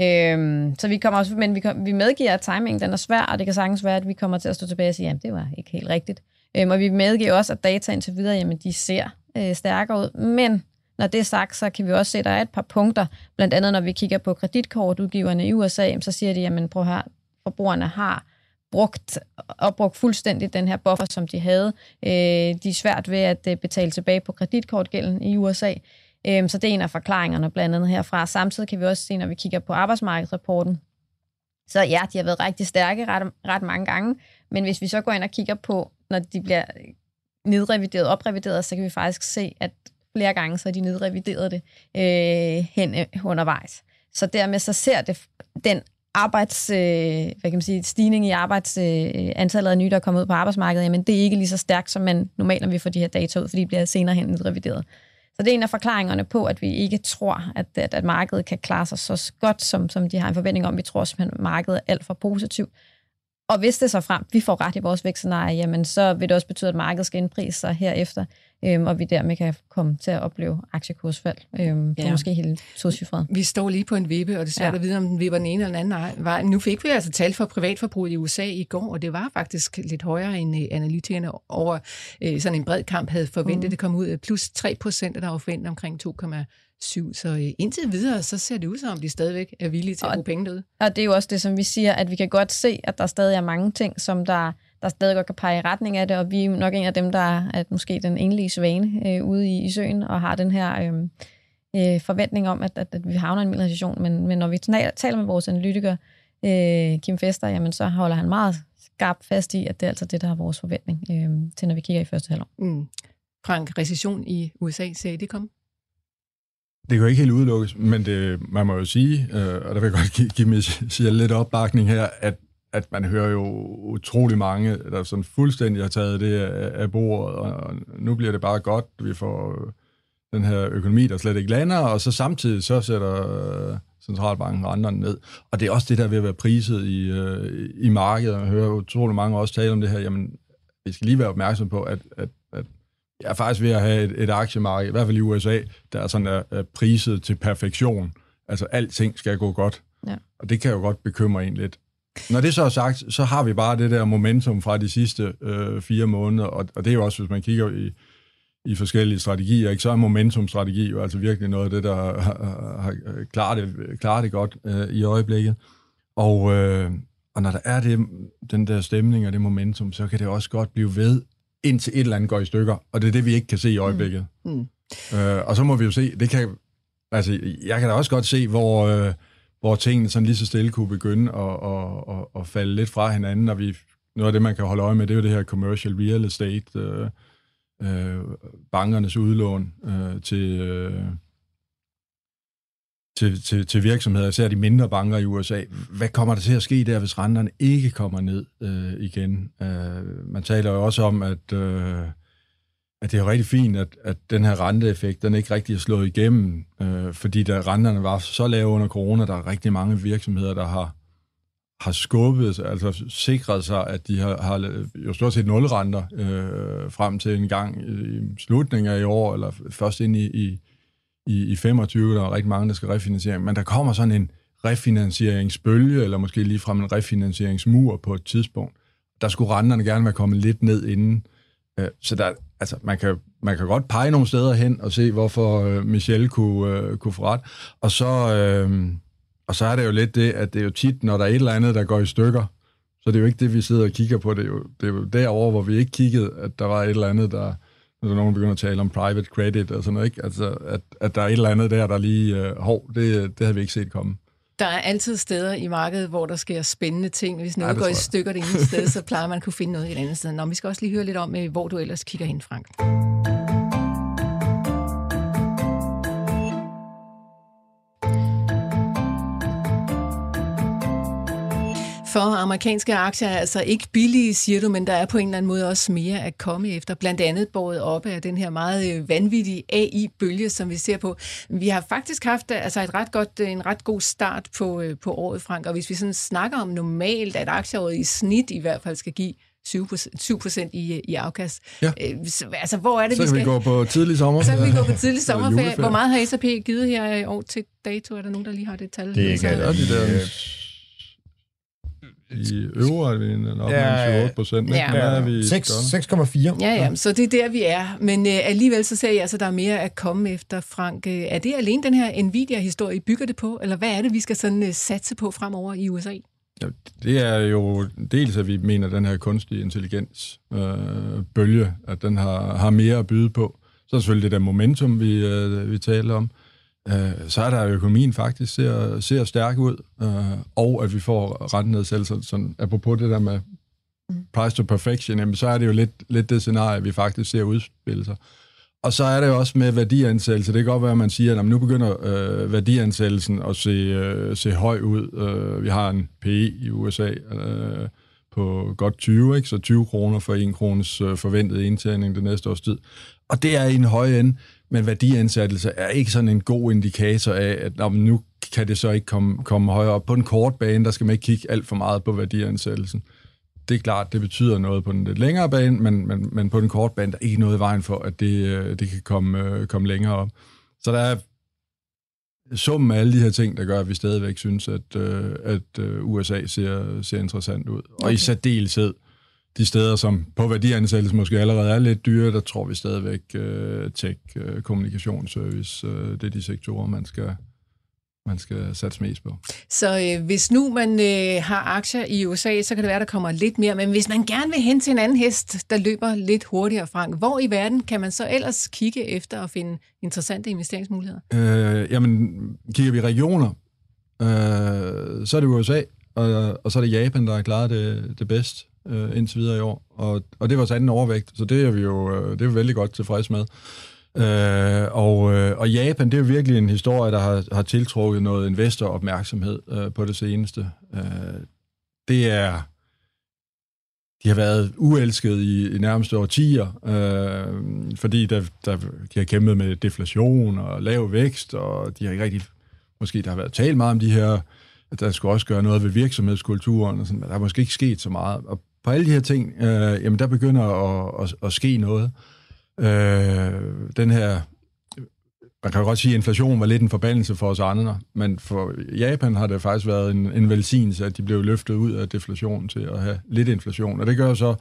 Øhm, så vi kommer også, men vi, kom, vi medgiver, at timingen den er svær, og det kan sagtens være, at vi kommer til at stå tilbage og sige, at det var ikke helt rigtigt. Øhm, og vi medgiver også, at data indtil videre, jamen, de ser øh, stærkere ud, men når det er sagt, så kan vi også se, at der er et par punkter, blandt andet når vi kigger på kreditkortudgiverne i USA, så siger de, jamen prøv her, forbrugerne har brugt, opbrugt fuldstændig den her buffer, som de havde. Øh, de er svært ved at øh, betale tilbage på kreditkortgælden i USA. Øh, så det er en af forklaringerne blandt andet herfra. Samtidig kan vi også se, når vi kigger på arbejdsmarkedsrapporten, så ja, de har været rigtig stærke ret, ret mange gange, men hvis vi så går ind og kigger på, når de bliver nedrevideret, oprevideret, så kan vi faktisk se, at flere gange så de nedreviderede det øh, hen øh, undervejs. Så dermed så ser det den arbejds, øh, hvad kan man sige, stigning i arbejds, øh, antallet af nye, der er kommet ud på arbejdsmarkedet, jamen det er ikke lige så stærkt, som man normalt, når vi får de her data ud, fordi de bliver senere hen nedrevideret. Så det er en af forklaringerne på, at vi ikke tror, at, at, at markedet kan klare sig så godt, som, som de har en forventning om. Vi tror simpelthen, at markedet er alt for positivt. Og hvis det så frem, vi får ret i vores vækstscenarie, jamen så vil det også betyde, at markedet skal indprise sig herefter, øhm, og vi dermed kan komme til at opleve aktiekursfald øhm, ja. måske helt tocifret. Vi står lige på en vippe, og det er svært ja. at vide, om den vipper den ene eller den anden vej. Nu fik vi altså tal for privatforbrug i USA i går, og det var faktisk lidt højere, end øh, analytikerne over øh, sådan en bred kamp havde forventet. Mm. Det kom ud plus 3 procent, der var forventet omkring 2,7. Så øh, indtil videre, så ser det ud som om, de stadigvæk er villige til at bruge penge derude. Og det er jo også det, som vi siger, at vi kan godt se, at der stadig er mange ting, som der der stadig godt kan pege i retning af det, og vi er nok en af dem, der er måske den enlige svane øh, ude i, i søen, og har den her øh, øh, forventning om, at, at, at vi havner i en recession. Men, men når vi taler med vores analytiker, øh, Kim Fester, jamen så holder han meget skarpt fast i, at det er altså det, der er vores forventning øh, til, når vi kigger i første halvår. Mm. Frank, recession i USA, ser I det komme? Det kan jo ikke helt udelukkes, men det, man må jo sige, øh, og der vil jeg godt give, give mig lidt opbakning her, at at man hører jo utrolig mange, der sådan fuldstændig har taget det af, bordet, og nu bliver det bare godt, vi får den her økonomi, der slet ikke lander, og så samtidig så sætter centralbanken renterne ned. Og det er også det, der vil være priset i, øh, i markedet. Jeg hører utrolig mange også tale om det her, jamen, vi skal lige være opmærksom på, at, at, at jeg er faktisk ved at have et, et aktiemarked, i hvert fald i USA, der er sådan er, er priset til perfektion. Altså, alting skal gå godt. Ja. Og det kan jo godt bekymre en lidt. Når det så er sagt, så har vi bare det der momentum fra de sidste øh, fire måneder, og, og det er jo også, hvis man kigger i, i forskellige strategier, ikke, så er momentumstrategi jo altså virkelig noget af det, der har, har, klaret, det, klaret det godt øh, i øjeblikket. Og, øh, og når der er det, den der stemning og det momentum, så kan det også godt blive ved, indtil et eller andet går i stykker, og det er det, vi ikke kan se i øjeblikket. Mm. Mm. Øh, og så må vi jo se, det kan, altså, jeg kan da også godt se, hvor... Øh, hvor tingene sådan lige så stille kunne begynde at, at, at, at falde lidt fra hinanden, og vi, noget af det, man kan holde øje med, det er jo det her commercial real estate, øh, øh, bankernes udlån øh, til, øh, til, til, til virksomheder, især de mindre banker i USA. Hvad kommer der til at ske der, hvis renterne ikke kommer ned øh, igen? Øh, man taler jo også om, at... Øh, at det er rigtig fint, at, at den her renteeffekt, den ikke rigtig er slået igennem, øh, fordi da renterne var så lave under corona, der er rigtig mange virksomheder, der har, har skubbet, altså sikret sig, at de har, har jo stort set nulrenter øh, frem til en gang i slutningen af i år, eller først ind i, i, i, i 25, der er rigtig mange, der skal refinansiere. Men der kommer sådan en refinansieringsbølge, eller måske lige frem en refinansieringsmur på et tidspunkt. Der skulle renterne gerne være kommet lidt ned inden. Øh, så der, altså, man kan, man kan godt pege nogle steder hen og se, hvorfor øh, Michel kunne, øh, kunne få ret. Og så, øh, og så er det jo lidt det, at det er jo tit, når der er et eller andet, der går i stykker, så det er jo ikke det, vi sidder og kigger på. Det er jo, det er jo derovre, hvor vi ikke kiggede, at der var et eller andet, der, når der nogen begynder at tale om private credit og sådan noget, ikke? Altså, at, at der er et eller andet der, der lige, øh, hov, det, det havde vi ikke set komme. Der er altid steder i markedet, hvor der sker spændende ting. Hvis noget ja, går i stykker det ene sted, så plejer man at kunne finde noget et andet sted. Nå, vi skal også lige høre lidt om, øh, hvor du ellers kigger hen, Frank. For amerikanske aktier er altså ikke billige, siger du, men der er på en eller anden måde også mere at komme efter. Blandt andet båret op af den her meget øh, vanvittige AI-bølge, som vi ser på. Vi har faktisk haft øh, altså et ret godt, øh, en ret god start på, på året, Frank. Og hvis vi sådan snakker om normalt, at aktieåret i snit i hvert fald skal give 7 procent i, i afkast. Ja. så, altså, hvor er det, så vi skal... Vi gå på tidlig sommer. Så kan vi gå på tidlig [laughs] sommerferie. Hvor meget har S&P givet her i år til dato? Er der nogen, der lige har det tal? Det er ikke de der i øvre er vi en- Ja, ja, 8 procent. ja. Er vi godt. 6,4. Ja, ja, så det er der, vi er. Men øh, alligevel så ser jeg at der er mere at komme efter, Frank. Øh, Er det alene den her Nvidia-historie, bygger det på? Eller hvad er det, vi skal sådan øh, satse på fremover i USA? Ja, det er jo dels, at vi mener, at den her kunstige intelligens øh, bølge, at den har, har mere at byde på. Så er der selvfølgelig det der momentum, vi, øh, vi taler om. Øh, så er der økonomien faktisk ser, ser stærk ud, øh, og at vi får rentenedsættelser. Sådan, apropos det der med price to perfection, jamen, så er det jo lidt, lidt det scenarie, vi faktisk ser udspille sig. Og så er det jo også med værdiansættelse. Det kan godt være, at man siger, at nu begynder øh, værdiansættelsen at se, øh, se høj ud. Øh, vi har en PE i USA øh, på godt 20, ikke? så 20 kroner for 1 krones øh, forventet indtjening det næste års tid. Og det er i en høj ende, men værdiansættelse er ikke sådan en god indikator af, at nå, men nu kan det så ikke komme, komme højere op. På en kort bane, der skal man ikke kigge alt for meget på værdiansættelsen det er klart, det betyder noget på den lidt længere bane, men, men, men på den korte bane, der er ikke noget i vejen for, at det, øh, det kan komme, øh, komme længere op. Så der er summen af alle de her ting, der gør, at vi stadigvæk synes, at, øh, at øh, USA ser, ser interessant ud. Og okay. i særdeleshed de steder, som på værdiansættelse måske allerede er lidt dyre, der tror vi stadigvæk øh, tech, øh, kommunikationsservice, øh, det er de sektorer, man skal, man skal satse mest på. Så øh, hvis nu man øh, har aktier i USA, så kan det være, der kommer lidt mere. Men hvis man gerne vil hen til en anden hest, der løber lidt hurtigere, Frank, hvor i verden kan man så ellers kigge efter og finde interessante investeringsmuligheder? Øh, jamen, kigger vi regioner, øh, så er det USA, og, og så er det Japan, der har klaret det, det bedst øh, indtil videre i år. Og, og det var så anden overvægt, så det er vi jo øh, det er vi vældig godt tilfreds med. Øh, og, øh, og Japan, det er jo virkelig en historie, der har, har tiltrukket noget investoropmærksomhed øh, på det seneste. Øh, det er de har været uelsket i, i nærmeste årtier, øh, fordi der, der, de har kæmpet med deflation og lav vækst, og de har ikke rigtig, måske der har været talt meget om de her, at der skulle også gøre noget ved virksomhedskulturen, og sådan, men der har måske ikke sket så meget. Og på alle de her ting, øh, jamen der begynder at, at, at ske noget. Øh, den her, man kan jo godt sige, at inflation var lidt en forbandelse for os andre, men for Japan har det faktisk været en, en velsignelse, at de blev løftet ud af deflation til at have lidt inflation. Og det gør så,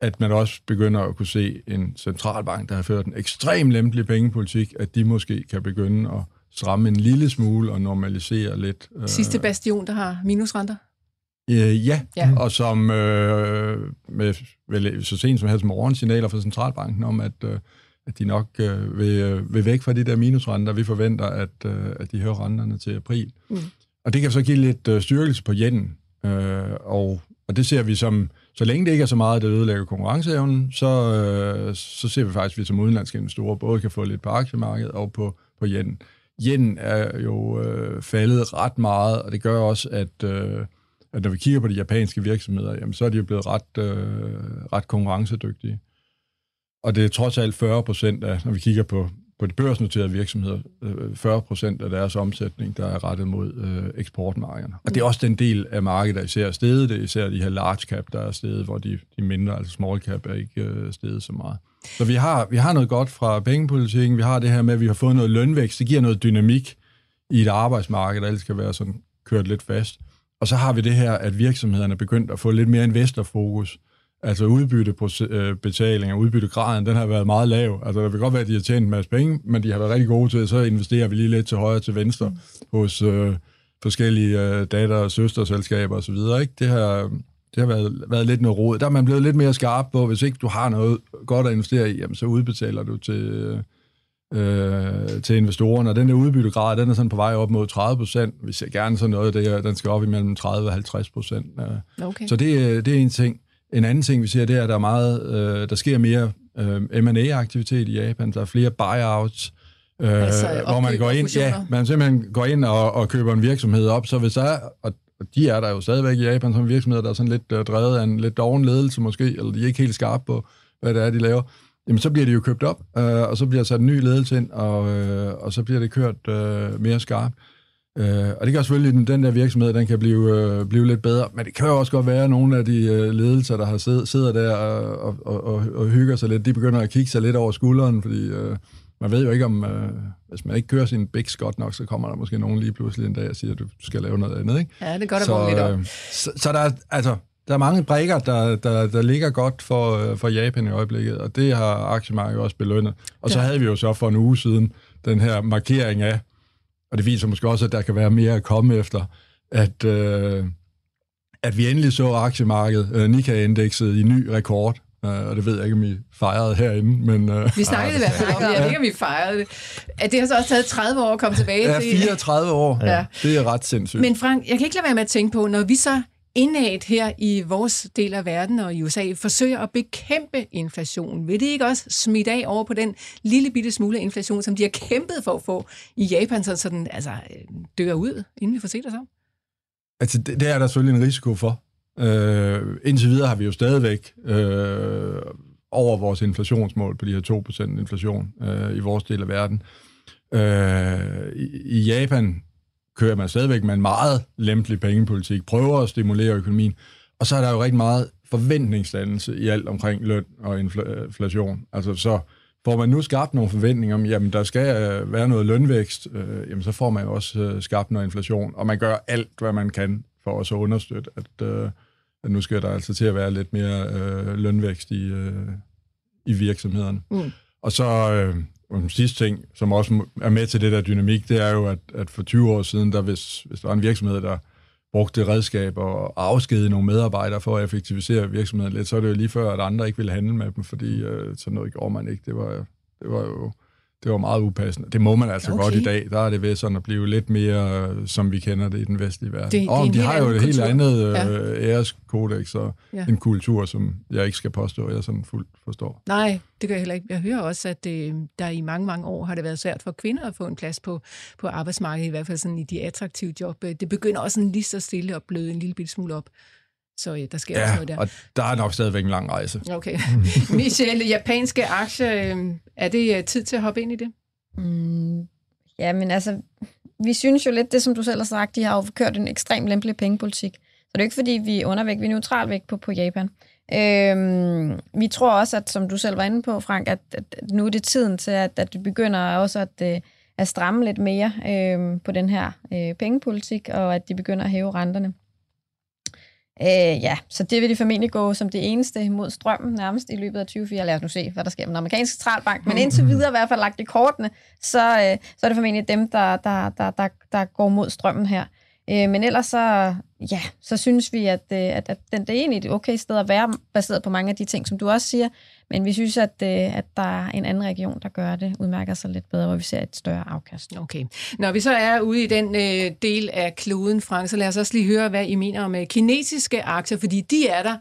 at man også begynder at kunne se en centralbank, der har ført en ekstrem lempelig pengepolitik, at de måske kan begynde at stramme en lille smule og normalisere lidt. Øh, Sidste bastion, der har minusrenter? Øh, ja, Ja. og som øh, med vel, så sent som her morgen signaler fra Centralbanken om, at, øh, at de nok øh, vil, øh, vil væk fra de der minusrenter. Vi forventer, at, øh, at de hører renterne til april. Mm. Og det kan så give lidt øh, styrkelse på yenen. Øh, og, og det ser vi som, så længe det ikke er så meget, der ødelægger konkurrenceevnen, så, øh, så ser vi faktisk, at vi som udenlandske investorer både kan få lidt på aktiemarkedet og på, på yenen. Yen er jo øh, faldet ret meget, og det gør også, at, øh, at når vi kigger på de japanske virksomheder, jamen, så er de jo blevet ret, øh, ret konkurrencedygtige. Og det er trods alt 40 procent af, når vi kigger på, på de børsnoterede virksomheder, øh, 40 procent af deres omsætning, der er rettet mod øh, eksportmarkederne. Og det er også den del af markedet, der især er steget. Det er især de her large cap, der er steget, hvor de, de mindre, altså small cap, er ikke øh, steget så meget. Så vi har, vi har noget godt fra pengepolitikken. Vi har det her med, at vi har fået noget lønvækst. Det giver noget dynamik i et arbejdsmarked, der ellers kan være sådan kørt lidt fast. Og så har vi det her, at virksomhederne er begyndt at få lidt mere investorfokus. Altså udbyttebetalinger, øh, udbyttegraden, den har været meget lav. Altså der vil godt være, at de har tjent en masse penge, men de har været rigtig gode til, så investerer vi lige lidt til højre og til venstre hos øh, forskellige øh, datter- og søsterselskaber osv. Ikke? Det har, det har været, været lidt noget råd. Der er man blevet lidt mere skarp på, hvis ikke du har noget godt at investere i, jamen, så udbetaler du til, øh, øh, til investorerne. Og den der udbyttegrad, den er sådan på vej op mod 30 procent. Vi ser gerne sådan noget, det er, den skal op imellem 30 og 50 procent. Okay. Så det, er- det er en ting. En anden ting, vi ser, det er, at der er meget, øh, der sker mere øh, M&A-aktivitet i Japan. Der er flere buyouts, øh, Altså, hvor man går ind, ja, man simpelthen går ind og, og køber en virksomhed op. Så hvis der er, og og de er der jo stadigvæk i Japan som virksomheder, der er sådan lidt øh, drevet af en lidt doven ledelse måske, eller de er ikke helt skarpe på, hvad det er, de laver, jamen så bliver de jo købt op, øh, og så bliver der sat en ny ledelse ind, og, øh, og så bliver det kørt øh, mere skarpt. Øh, og det gør selvfølgelig, at den der virksomhed den kan blive, øh, blive lidt bedre. Men det kan jo også godt være, at nogle af de øh, ledelser, der har siddet, sidder der og, og, og, og hygger sig lidt, de begynder at kigge sig lidt over skulderen, fordi øh, man ved jo ikke, om øh, hvis man ikke kører sin bæks godt nok, så kommer der måske nogen lige pludselig en dag og siger, at du skal lave noget andet. Ikke? Ja, det er godt at så, øh, så, så der, er, altså, der er mange brækker, der, der, der ligger godt for, øh, for Japan i øjeblikket, og det har aktiemarkedet også belønnet. Og så Ja. havde vi jo så for en uge siden den her markering af, og det viser måske også, at der kan være mere at komme efter, at, øh, at vi endelig så aktiemarkedet, øh, Nikkei-indekset, i ny rekord. Øh, og det ved jeg ikke, om I fejrede herinde, men... Øh, Vi snakkede i hvert fald om det, jeg ved ikke, om vi fejrede det. At det har så også taget 30 år at komme tilbage Ja, til. 34 år. Ja. Det er ret sindssygt. Men Frank, jeg kan ikke lade være med at tænke på, når vi så indad her i vores del af verden og i USA forsøger at bekæmpe inflation, vil det ikke også smitte af over på den lille bitte smule af inflation, som de har kæmpet for at få i Japan, så den altså, øh, dør ud, inden vi får set det så? Altså, det, det er der selvfølgelig en risiko for. Øh, indtil videre har vi jo stadigvæk øh, over vores inflationsmål på de her 2% inflation øh, i vores del af verden. Øh, i, I Japan kører man stadigvæk med en meget lempelig pengepolitik, prøver at stimulere økonomien, og så er der jo rigtig meget forventningsdannelse i alt omkring løn og infl- inflation. Altså så får man nu skabt nogle forventninger om, jamen der skal øh, være noget lønvækst, øh, jamen så får man jo også øh, skabt noget inflation, og man gør alt, hvad man kan for også at understøtte, at, øh, at nu skal der altså til at være lidt mere øh, lønvækst i, øh, i virksomhederne. Mm. Og så øh, og den sidste ting, som også er med til det der dynamik, det er jo, at, at for 20 år siden, der hvis, hvis der var en virksomhed, der brugte redskaber og afskedede nogle medarbejdere for at effektivisere virksomheden lidt, så er det jo lige før, at andre ikke ville handle med dem, fordi øh, sådan noget gjorde man ikke. Det var, det var jo det var meget upassende. Det må man altså Okay. godt i dag. Der er det ved sådan at blive lidt mere, øh, som vi kender det i den vestlige verden. Det- og de har jo et helt andet øh, Ja. æreskodex og Ja. en kultur, som jeg ikke skal påstå, jeg sådan fuldt forstår. Nej, det gør jeg heller ikke. Jeg hører også, at øh, der i mange, mange år har det været svært for kvinder at få en plads på, på arbejdsmarkedet, i hvert fald sådan i de attraktive job. Øh, Det begynder også sådan lige så stille at bløde en lille smule op. Så øh, der sker også Ja, noget der. og der er nok stadigvæk en lang rejse. Okay. [laughs] Michelle, japanske aktier, øh, er det øh, tid til at hoppe ind i det? Mm, ja, men altså, vi synes jo lidt, det som du selv har sagt, de har jo kørt en ekstrem lempelig pengepolitik. Så det er jo ikke, fordi vi er undervægt, vi er neutral vægt på, på Japan. Øhm, vi tror også, at som du selv var inde på, Frank, at, at nu er det tiden til, at, at det begynder også at, øh, at stramme lidt mere øh, på den her øh, pengepolitik, og at de begynder at hæve renterne. Øh, ja, så det vil de formentlig gå som det eneste mod strømmen nærmest i løbet af 2024. Lad os nu se, hvad der sker med den amerikanske centralbank. Men indtil videre i hvert fald lagt i kortene, så, øh, så er det formentlig dem, der, der, der, der, der går mod strømmen her. Øh, men ellers så, ja, så synes vi, at, øh, at, at den, det er egentlig et okay sted at være, baseret på mange af de ting, som du også siger. Men vi synes, at, øh, at der er en anden region, der gør det, udmærker sig lidt bedre, hvor vi ser et større afkast. Okay. Når vi så er ude i den øh, del af kloden, Frank, så lad os også lige høre, hvad I mener om øh, kinesiske aktier, fordi de er der,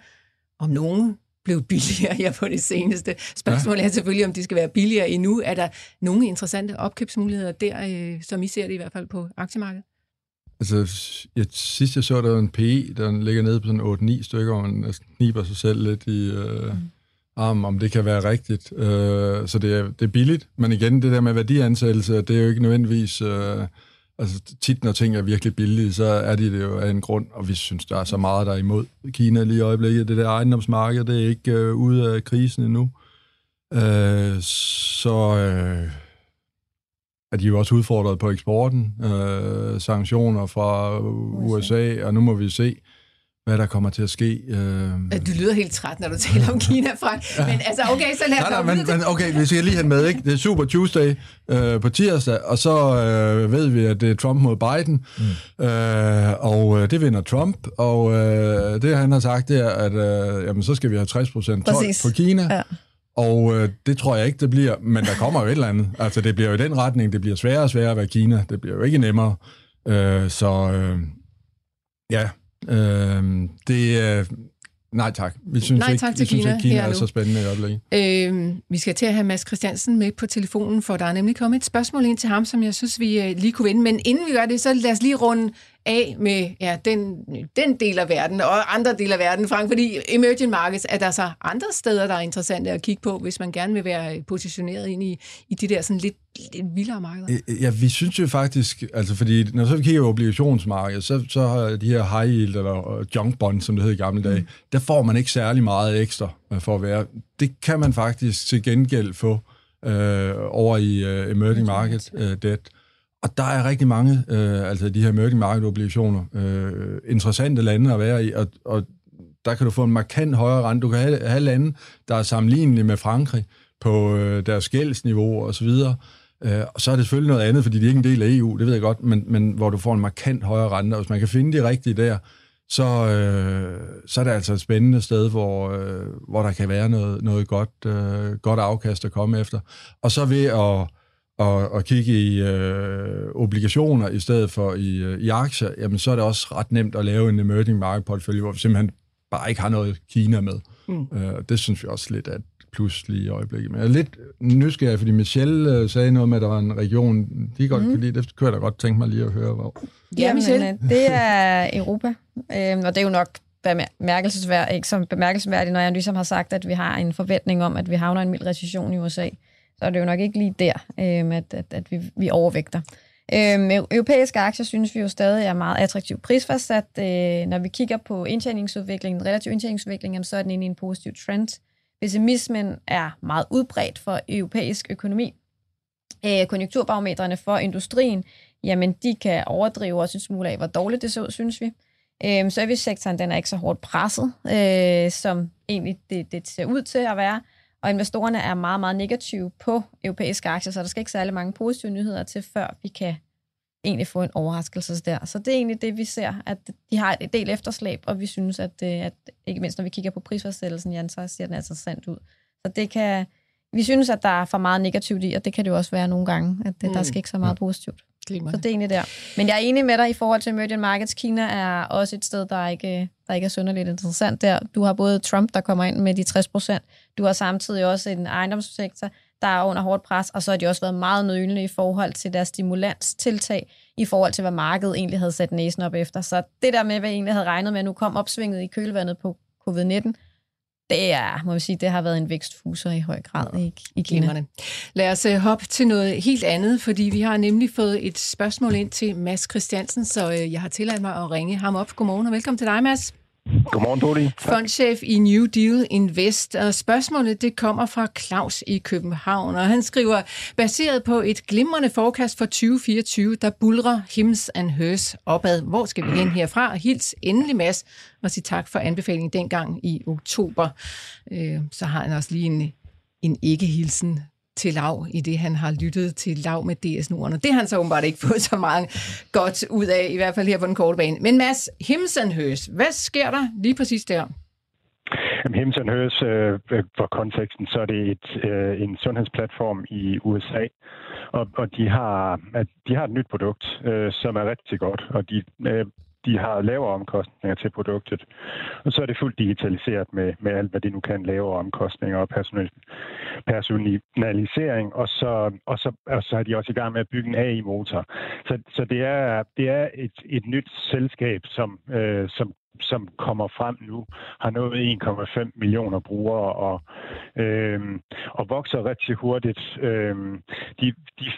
om nogen blev billigere her på det seneste. Spørgsmålet er selvfølgelig, om de skal være billigere endnu. Er der nogle interessante opkøbsmuligheder der, øh, som I ser det i hvert fald på aktiemarkedet? Altså, jeg, sidst jeg så, der var en PE, der ligger nede på sådan 8-9 stykker, og man næsten kniber sig selv lidt i øh, mm. Armen, om det kan være rigtigt. Øh, så det er, det er billigt, men igen, det der med værdiansættelse, det er jo ikke nødvendigvis... Øh, altså tit, når ting er virkelig billige, så er de det jo af en grund, og vi synes, der er så meget, der er imod Kina lige i øjeblikket. Det der ejendomsmarked, det er ikke øh, ude af krisen endnu. Øh, så... Øh, er de jo også udfordret på eksporten, øh, sanktioner fra USA, og nu må vi se, hvad der kommer til at ske. Øh. Du lyder helt træt, når du taler om Kina, Frank. Men altså, okay, så lad os Nej, nej, men, men okay, vi skal lige have med, ikke? Det er Super Tuesday øh, på tirsdag, og så øh, ved vi, at det er Trump mod Biden, mm. øh, og øh, det vinder Trump, og øh, det han har sagt, det er, at øh, jamen, så skal vi have 60 procent på Kina, Ja. og øh, det tror jeg ikke, det bliver, men der kommer jo et eller andet. Altså, det bliver jo i den retning, det bliver sværere og sværere at være Kina, det bliver jo ikke nemmere. Øh, så øh, ja, øh, det er... Nej tak. Vi synes Nej ikke, tak til vi synes Kina ikke, Kina er nu. så spændende i øjeblikket. Øh, vi skal til at have Mads Christiansen med på telefonen, for der er nemlig kommet et spørgsmål ind til ham, som jeg synes, vi øh, lige kunne vinde. Men inden vi gør det, så lad os lige runde af med ja, den, den del af verden og andre dele af verden, Frank, fordi emerging markets, er der så andre steder, der er interessante at kigge på, hvis man gerne vil være positioneret ind i, i de der sådan lidt, lidt vildere markeder? Ja, vi synes jo faktisk, altså fordi når så vi kigger på obligationsmarkedet, så, så har de her high yield eller junk bond, som det hed i gamle dage, mm. der får man ikke særlig meget ekstra for at være. Det kan man faktisk til gengæld få øh, over i uh, emerging market uh, debt. Og der er rigtig mange, øh, altså de her emerging market obligationer, øh, interessante lande at være i, og, og der kan du få en markant højere rente. Du kan have, have lande, der er sammenlignelige med Frankrig på øh, deres gældsniveau og så videre. Øh, og så er det selvfølgelig noget andet, fordi de er ikke en del af EU, det ved jeg godt, men, men hvor du får en markant højere rente. Og hvis man kan finde de rigtige der, så, øh, så er det altså et spændende sted, hvor, øh, hvor der kan være noget, noget godt, øh, godt afkast at komme efter. Og så ved at, at, at kigge i øh, obligationer i stedet for i, øh, i aktier, jamen så er det også ret nemt at lave en emerging market portfolio, hvor vi simpelthen bare ikke har noget Kina med. Mm. Øh, det synes vi også lidt er plus lige i øjeblikket. Men jeg er lidt nysgerrig, fordi Michelle øh, sagde noget med, at der var en region, de godt mm. lide. Det kunne jeg da godt tænke mig lige at høre, hvor. Ja, Michelle. Øh, det er Europa, øhm, og det er jo nok bemærkelsesværdigt, ikke som bemærkelsesværdigt, når jeg ligesom har sagt, at vi har en forventning om, at vi havner en mild recession i USA. Så er det jo nok ikke lige der, øh, at, at, at vi, vi overvægter. Øhm, europæiske aktier synes vi jo stadig er meget attraktivt prisfastsat. Øh, når vi kigger på indtjeningsudviklingen, relativ indtjeningsudviklingen, så er den inde i en positiv trend. Pessimismen er meget udbredt for europæisk økonomi. Øh, konjunkturbarometrene for industrien, jamen de kan overdrive også en smule af, hvor dårligt det så ud, synes vi. Øh, servicesektoren den er ikke så hårdt presset, øh, som egentlig det, det ser ud til at være. Og investorerne er meget, meget negative på europæiske aktier, så der skal ikke særlig mange positive nyheder til, før vi kan egentlig få en overraskelse der. Så det er egentlig det, vi ser, at de har et del efterslæb, og vi synes, at, øh, at ikke mindst når vi kigger på prisfastsættelsen, Jan, så ser den altså sandt ud. Så det kan, vi synes, at der er for meget negativt i, og det kan det jo også være nogle gange, at det, mm. der skal ikke så meget positivt. Så det er egentlig der. Men jeg er enig med dig i forhold til emerging markets. Kina er også et sted, der ikke, der ikke er synderligt interessant der. Du har både Trump, der kommer ind med de 60 procent. Du har samtidig også en ejendomssektor, der er under hårdt pres, og så har de også været meget nødvendige i forhold til deres stimulanstiltag, i forhold til, hvad markedet egentlig havde sat næsen op efter. Så det der med, hvad jeg egentlig havde regnet med, at nu kom opsvinget i kølvandet på covid-19, det er, må vi sige, det har været en vækstfuser i høj grad i, i Kina. Lad os uh, hoppe til noget helt andet, fordi vi har nemlig fået et spørgsmål ind til Mads Christiansen, så uh, jeg har tilladt mig at ringe ham op. Godmorgen og velkommen til dig, Mads. Godmorgen, Dodi. Fondchef i New Deal Invest. Og spørgsmålet det kommer fra Claus i København, og han skriver, baseret på et glimrende forecast for 2024, der bulrer Hims and Hers opad. Hvor skal vi hen herfra? Hils endelig, Mads, og sige tak for anbefalingen dengang i oktober. Øh, så har han også lige en, en ikke-hilsen til Lav, i det han har lyttet til Lav med DS-nuren. Og det har han så åbenbart ikke [laughs] fået så meget godt ud af, i hvert fald her på den korte bane. Men Mads, Himsenhøs, hvad sker der lige præcis der? Himsen Høres, øh, for konteksten, så er det et, øh, en sundhedsplatform i USA, og, og de, har, at de har et nyt produkt, øh, som er rigtig godt, og de øh, de har lavere omkostninger til produktet. Og så er det fuldt digitaliseret med, med alt, hvad det nu kan, lavere omkostninger og personalisering, og så, og, så, og så er de også i gang med at bygge en AI-motor. Så, så det er, det er et, et nyt selskab, som, øh, som som kommer frem nu, har nået 1,5 millioner brugere og, øh, og vokser rigtig hurtigt. Øh, de, de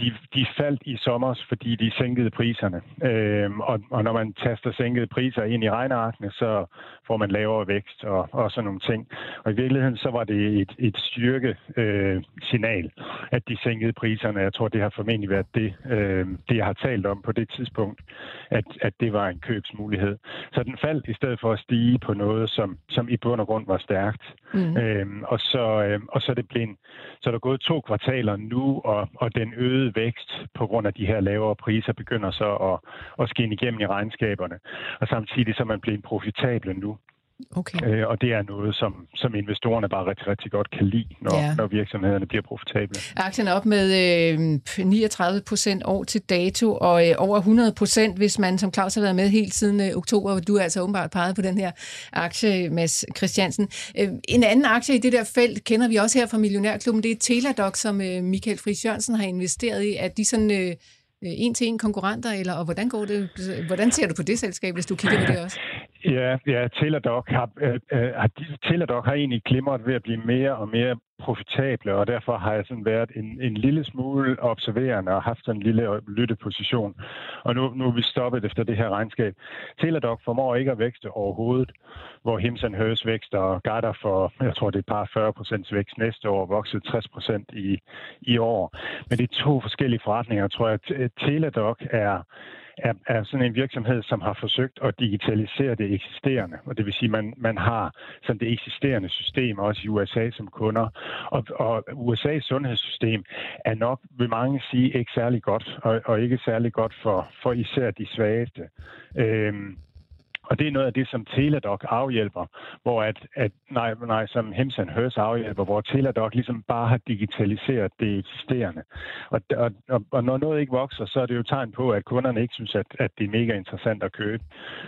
de, de faldt i sommer, fordi de sænkede priserne. Øhm, og, og når man taster sænkede priser ind i regnearkene, så får man lavere vækst og, og sådan nogle ting. Og i virkeligheden så var det et, et styrke øh, signal, at de sænkede priserne. Jeg tror, det har formentlig været det, øh, det jeg har talt om på det tidspunkt, at, at det var en købsmulighed. Så den faldt i stedet for at stige på noget, som, som i bund og grund var stærkt. Mm. Øhm, og, så, øh, og så det blevet, så er der gået to kvartaler nu, og, og den øgede vækst på grund af de her lavere priser begynder så at, at skinne igennem i regnskaberne. Og samtidig så er man blevet profitable nu. Okay. Øh, og det er noget, som, som investorerne bare rigtig, rigtig godt kan lide, når, ja. når virksomhederne bliver profitable. Aktien er op med øh, 39 procent år til dato, og øh, over 100 procent, hvis man som Claus har været med helt siden øh, oktober. Du er altså åbenbart peget på den her aktie, Mads Christiansen. Øh, en anden aktie i det der felt kender vi også her fra Millionærklubben. Det er Teladoc, som øh, Michael Friis Jørgensen har investeret i. At de sådan... Øh, en-til-en konkurrenter, eller og hvordan går det? Hvordan ser du på det selskab, hvis du kigger på det også? Ja, ja Teladoc har, øh, øh har, Teladoc har egentlig glimret ved at blive mere og mere profitable, og derfor har jeg sådan været en, en lille smule observerende og haft sådan en lille øh, lytteposition. Og nu, nu er vi stoppet efter det her regnskab. Teladoc formår ikke at vækste overhovedet, hvor Himsen Høs vækster og Garda for, jeg tror det er et par 40 vækst næste år, vokset 60% i, i år. Men det er to forskellige forretninger. Tror, jeg. Teladoc er er, er sådan en virksomhed, som har forsøgt at digitalisere det eksisterende. Og det vil sige, at man, man har sådan det eksisterende system også i USA som kunder. Og, og USA's sundhedssystem er nok, vil mange sige, ikke særlig godt, og, og ikke særlig godt for, for især de svageste. Øhm, og det er noget af det, som Teladoc afhjælper, hvor at, at nej, nej, som Hemsen Hers afhjælper, hvor Teladoc ligesom bare har digitaliseret det eksisterende. Og, og, og når noget ikke vokser, så er det jo tegn på, at kunderne ikke synes, at, at det er mega interessant at købe,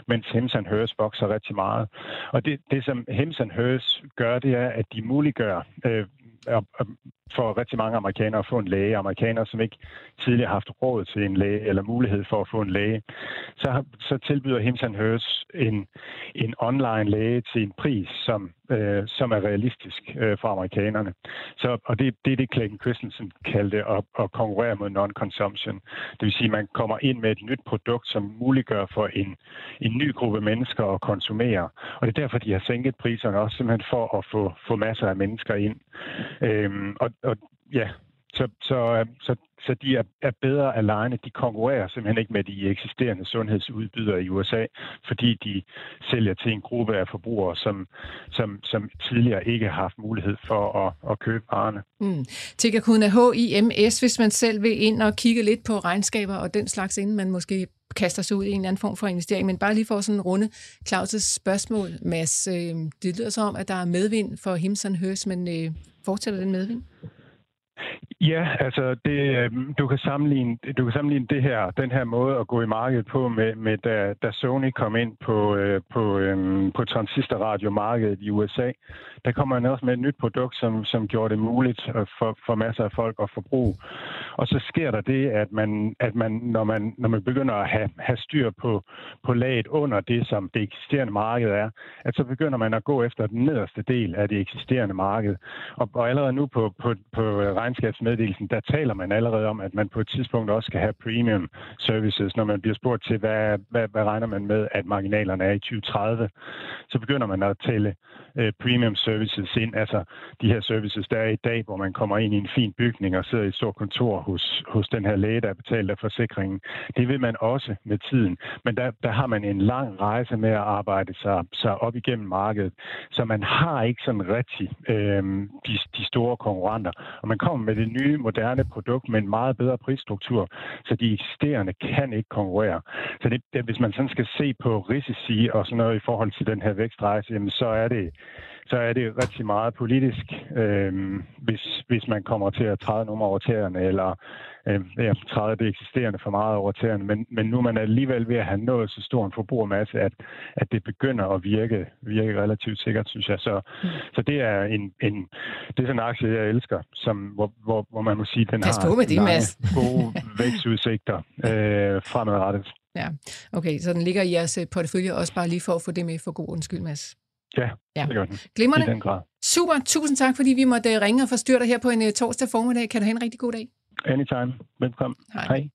mens Hemsen Hers vokser rigtig meget. Og det, det som Hemsen Hers gør, det er, at de muliggør øh, for rigtig mange amerikanere at få en læge. Amerikanere, som ikke tidligere har haft råd til en læge eller mulighed for at få en læge. Så, så tilbyder Himsan Hers en, en online læge til en pris, som, øh, som er realistisk øh, for amerikanerne. Så, og det, det er det, Clayton Christensen kaldte at, at konkurrere mod non-consumption. Det vil sige, at man kommer ind med et nyt produkt, som muliggør for en, en ny gruppe mennesker at konsumere. Og det er derfor, de har sænket priserne også simpelthen for at få, få masser af mennesker ind. Øhm, og, og ja, så, så, øh, så, så de er, er bedre alene. De konkurrerer simpelthen ikke med de eksisterende sundhedsudbydere i USA, fordi de sælger til en gruppe af forbrugere, som, som, som tidligere ikke har haft mulighed for at, at købe varerne. Mm. Tigger kunne HIMS, hvis man selv vil ind og kigge lidt på regnskaber og den slags, inden man måske kaster sig ud i en eller anden form for investering. Men bare lige for sådan en runde Claus' spørgsmål, Mads. Øh, det lyder så om, at der er medvind for Himson Høs, men øh, fortsætter den medvind? Ja, altså det, øh, du kan sammenligne du kan sammenligne det her den her måde at gå i markedet på med, med da, da Sony kom ind på øh, på, på på transistorradiomarkedet i USA. Der kommer man også med et nyt produkt som som gjorde det muligt øh, for for masser af folk at forbruge. Og så sker der det at man at man når man når man begynder at have have styr på på laget under det som det eksisterende marked er, at så begynder man at gå efter den nederste del af det eksisterende marked. Og, og allerede nu på på på regnskabsmeddelelsen, der taler man allerede om, at man på et tidspunkt også skal have premium services, når man bliver spurgt til, hvad, hvad, hvad regner man med, at marginalerne er i 2030. Så begynder man at tælle øh, premium services ind, altså de her services, der er i dag, hvor man kommer ind i en fin bygning og sidder i et stort kontor hos, hos den her læge, der er betalt af forsikringen. Det vil man også med tiden. Men der, der har man en lang rejse med at arbejde sig, sig op igennem markedet, så man har ikke sådan rigtig øh, de, de store konkurrenter. Og man kommer med det nye, moderne produkt med en meget bedre prisstruktur, så de eksisterende kan ikke konkurrere. Så det, det, hvis man sådan skal se på risici og sådan noget i forhold til den her vækstrejse, jamen så er det så er det rigtig meget politisk, øh, hvis, hvis man kommer til at træde nummer over tæerne, eller øh, ja, træde det eksisterende for meget over tæerne. Men, men nu er man alligevel ved at have nået så stor en forbrugermasse, at, at det begynder at virke, virke relativt sikkert, synes jeg. Så, mm. så det er en, en, det er sådan en aktie, jeg elsker, som, hvor, hvor, hvor man må sige, den Pas har med det, lange, [laughs] gode vækstudsigter øh, fremadrettet. Ja, okay, så den ligger i jeres øh, portefølje også bare lige for at få det med for god undskyld, Mads. Ja, Ja. det gør den. Glimrende. I den grad. Super, tusind tak, fordi vi måtte øh, ringe og forstyrre dig her på en uh, torsdag formiddag. Kan du have en rigtig god dag. Anytime. Velkommen. Hej. Hej.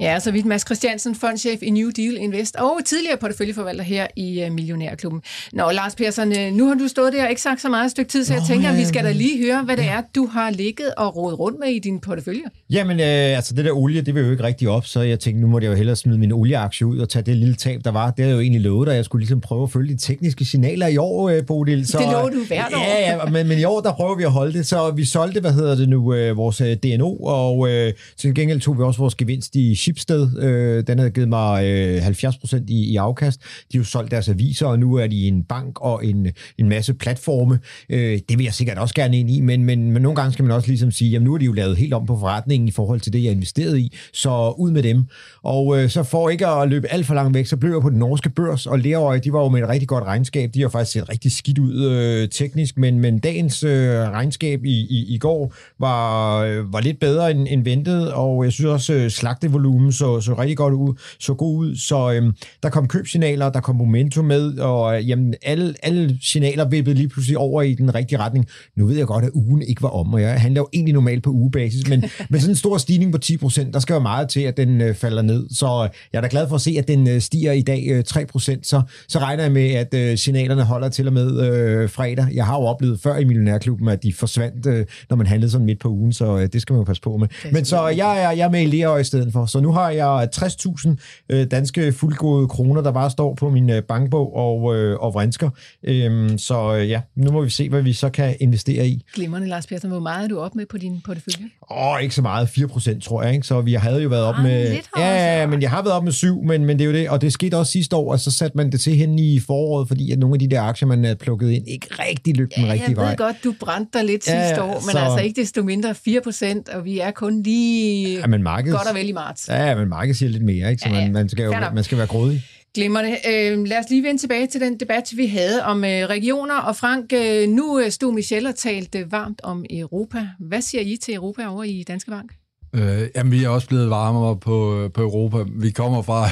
Ja, så vidt Mads Christiansen, fondchef i New Deal Invest og tidligere porteføljeforvalter her i uh, Millionærklubben. Nå, Lars Persson, uh, nu har du stået der og ikke sagt så meget et stykke tid, så jeg Nå, tænker, ja, at vi skal da lige høre, hvad det er, du har ligget og rodet rundt med i din portefølje. Jamen, øh, altså det der olie, det vil jo ikke rigtig op, så jeg tænkte, nu må jeg jo hellere smide min olieaktie ud og tage det lille tab, der var. Det havde jeg jo egentlig lovet, at jeg skulle ligesom prøve at følge de tekniske signaler i år, øh, Bodil. Så, Det lover du hvert år. Ja, ja men, men i år, der prøver vi at holde det, så vi solgte, hvad hedder det nu, øh, vores øh, DNO, og øh, til gengæld tog vi også vores gevinst i Chipsted. Øh, den havde givet mig øh, 70% i, i afkast. De har jo solgt deres aviser, og nu er de en bank og en, en masse platforme. Øh, det vil jeg sikkert også gerne ind i, men, men, men nogle gange skal man også ligesom sige, jamen nu er de jo lavet helt om på forretningen i forhold til det, jeg investerede i, så ud med dem. Og øh, så for ikke at løbe alt for langt væk, så blev jeg på den norske børs, og Lerøje, de var jo med et rigtig godt regnskab. De har faktisk set rigtig skidt ud øh, teknisk, men, men dagens øh, regnskab i, i, i går var, øh, var lidt bedre end, end ventet, og jeg synes også, øh, slagtevolumen så, så rigtig godt ud, så god ud. Så øh, der kom købsignaler, der kom momentum med, og øh, jamen, alle, alle signaler vippede lige pludselig over i den rigtige retning. Nu ved jeg godt, at ugen ikke var om, og jeg handler jo egentlig normalt på ugebasis, men [laughs] med sådan en stor stigning på 10%, der skal jo meget til, at den øh, falder ned. Så jeg er da glad for at se, at den øh, stiger i dag øh, 3%, så, så regner jeg med, at øh, signalerne holder til og med øh, fredag. Jeg har jo oplevet før i Millionærklubben, at de forsvandt, øh, når man handlede sådan midt på ugen, så øh, det skal man jo passe på med. Men så jeg er, jeg er med i Lerøj i stedet for. Så nu har jeg 60.000 øh, danske fuldgode kroner, der bare står på min øh, bankbog og, øh, og vrinsker. Øhm, så øh, ja, nu må vi se, hvad vi så kan investere i. Glimrende, Lars Persson. Hvor meget er du op med på din portefølje? Åh, ikke så meget. 4% tror jeg, ikke? Så vi havde jo været op Ah, med... lidt ja, ja, men jeg har været op med 7, men, men det er jo det. Og det skete også sidste år, og så satte man det til hen i foråret, fordi at nogle af de der aktier, man havde plukket ind, ikke rigtig løb den Ja, rigtige jeg vej. ved godt, du brændte dig lidt Ja, sidste år, men så- altså ikke desto mindre 4 procent, og vi er kun lige Ja, men markedet... godt og vel i marts. Ja, men markedet siger lidt mere, ikke? Så Ja, ja. man, man, skal jo, man skal være grådig. Glimrende. Øh, lad os lige vende tilbage til den debat, vi havde om øh, regioner. Og Frank, øh, nu øh, stod Michelle og talte varmt om Europa. Hvad siger I til Europa over i Danske Bank? Øh, jamen, vi er også blevet varmere på, på Europa. Vi kommer fra at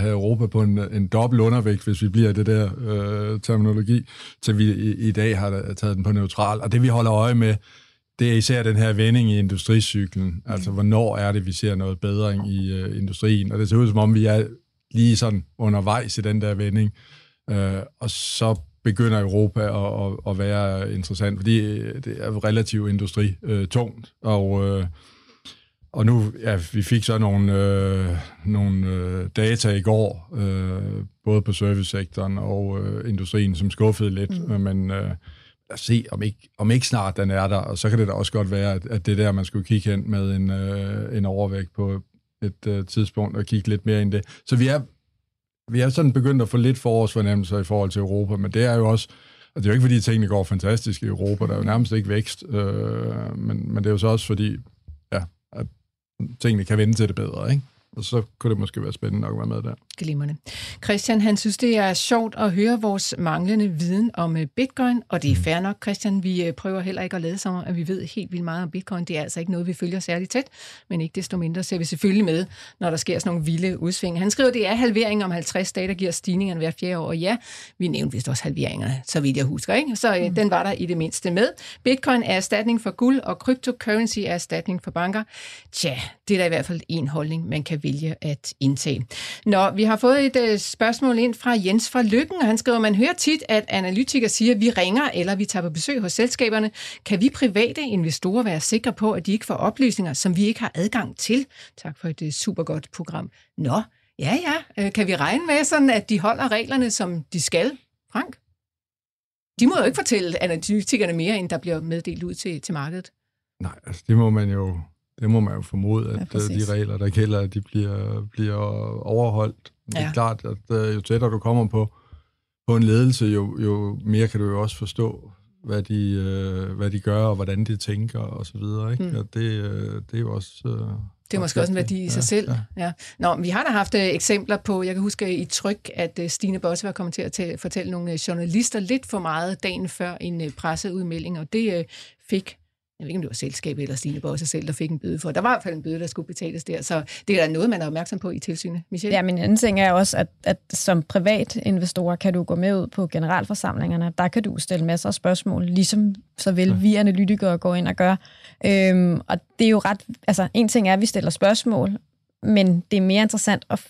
have Europa på en, en dobbelt undervægt, hvis vi bliver det der øh, terminologi, til vi i, i dag har taget den på neutral. Og det, vi holder øje med, det er især den her vending i industricyklen. Altså, hvornår er det, vi ser noget bedring i øh, industrien? Og det ser ud som om, vi er lige sådan undervejs i den der vending. Øh, og så begynder Europa at, at, at være interessant, fordi øh, det er relativt industritungt. Og, øh, og nu, ja, vi fik så nogle, øh, nogle øh, data i går, øh, både på servicesektoren og øh, industrien, som skuffede lidt, mm. men øh, lad os se, om ikke, om ikke snart den er der, og så kan det da også godt være, at, at det er der, man skulle kigge hen med en, øh, en overvægt på et øh, tidspunkt, og kigge lidt mere ind i det. Så vi er, vi er sådan begyndt at få lidt forårsfornemmelser i forhold til Europa, men det er jo også, og det er jo ikke fordi tingene går fantastisk i Europa, der er jo nærmest ikke vækst, øh, men, men det er jo så også fordi, ja, at tingene kan vende til det bedre, ikke? Og så kunne det måske være spændende nok at være med der. Glimrende. Christian, han synes, det er sjovt at høre vores manglende viden om øh, bitcoin, og det er fair nok, Christian. Vi øh, prøver heller ikke at lade som om, at vi ved helt vildt meget om bitcoin. Det er altså ikke noget, vi følger særligt tæt, men ikke desto mindre ser vi selvfølgelig med, når der sker sådan nogle vilde udsving. Han skriver, det er halvering om 50 dage, der giver stigningerne hver fjerde år. Og ja, vi nævnte vist også halveringerne, så vidt jeg husker, ikke? Så øh, mm. den var der i det mindste med. Bitcoin er erstatning for guld, og cryptocurrency er erstatning for banker. Tja, det er da i hvert fald en holdning, man kan vælge at indtage. Nå, vi har fået et øh, spørgsmål ind fra Jens fra Lykken, og han skriver, man hører tit, at analytikere siger, at vi ringer eller vi tager på besøg hos selskaberne. Kan vi private investorer være sikre på, at de ikke får oplysninger, som vi ikke har adgang til? Tak for et øh, super godt program. Nå, ja ja, øh, kan vi regne med sådan, at de holder reglerne, som de skal? Frank? De må jo ikke fortælle analytikerne mere, end der bliver meddelt ud til, til markedet. Nej, altså det må man jo, det må man jo formode, at ja, præcis. de regler, der gælder, de bliver, bliver overholdt. Det er Ja. klart, at øh, jo tættere du kommer på, på en ledelse, jo, jo mere kan du jo også forstå, hvad de, øh, hvad de gør, og hvordan de tænker, og så videre. Ikke? Mm. Og det, øh, det er jo også... Øh, Det er måske også en værdi i sig selv. Ja. Ja. Nå, vi har da haft øh, eksempler på, jeg kan huske i tryk, at øh, Stine Bosse var kommet til at tæ- fortælle nogle øh, journalister lidt for meget dagen før en øh, presseudmelding, og det øh, fik jeg ved ikke, om det var selskabet eller Stine Bosse selv, der fik en bøde for. Der var i hvert fald en bøde, der skulle betales der, så det er da noget, man er opmærksom på i tilsynet. Michelle? Ja, men en anden ting er også, at, at som privat investor kan du gå med ud på generalforsamlingerne. Der kan du stille masser af spørgsmål, ligesom så vel vi analytikere går ind og gør. Øhm, og det er jo ret... Altså, en ting er, at vi stiller spørgsmål, men det er mere interessant at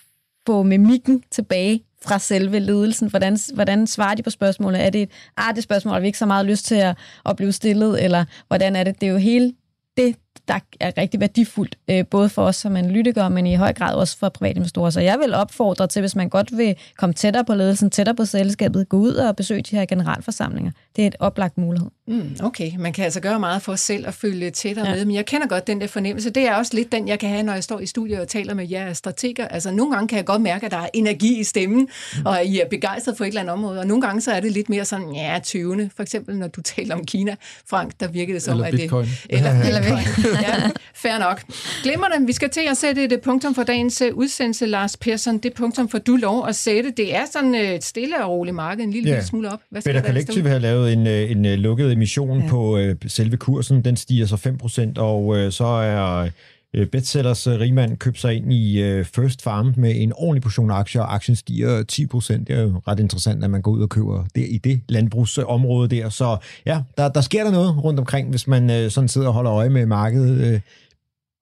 få mimikken tilbage fra selve ledelsen. Hvordan, hvordan svarer de på spørgsmålet? Er det et, ah, det spørgsmål har vi ikke så meget lyst til at, at blive stillet, eller hvordan er det? Det er jo hele det, der er rigtig værdifuldt, øh, både for os som analytikere, men i høj grad også for private investorer. Så jeg vil opfordre til, hvis man godt vil komme tættere på ledelsen, tættere på selskabet, gå ud og besøge de her generalforsamlinger. Det er et oplagt mulighed. Mm, okay, man kan altså gøre meget for selv at følge tættere ja. med, men jeg kender godt den der fornemmelse. Det er også lidt den, jeg kan have, når jeg står i studiet og taler med jer strateger. Altså nogle gange kan jeg godt mærke, at der er energi i stemmen, mm. og I er begejstret for et eller andet område, og nogle gange så er det lidt mere sådan, ja, tøvende. For eksempel når du [laughs] taler om Kina, Frank, der virker det som, eller at Bitcoin. det... [laughs] Eller Eller Bitcoin. [laughs] ja, fair nok. Glimmer Vi skal til at sætte et punktum for dagens øh, udsendelse, Lars Persson. Det punktum for du lov at sætte. Det er sådan øh, et stille og roligt marked, en lille, ja. lille smule op. Hvad Better Collective har lavet en, øh, en lukket emission ja. på øh, selve kursen. Den stiger så 5%, og øh, så er øh, Betsellers øh, rigmand købt sig ind i øh, First Farm med en ordentlig portion aktier, og aktien stiger 10%. Det er jo ret interessant, at man går ud og køber det i det landbrugsområde der. Så ja, der, der sker der noget rundt omkring, hvis man øh, sådan sidder og holder øje med markedet øh,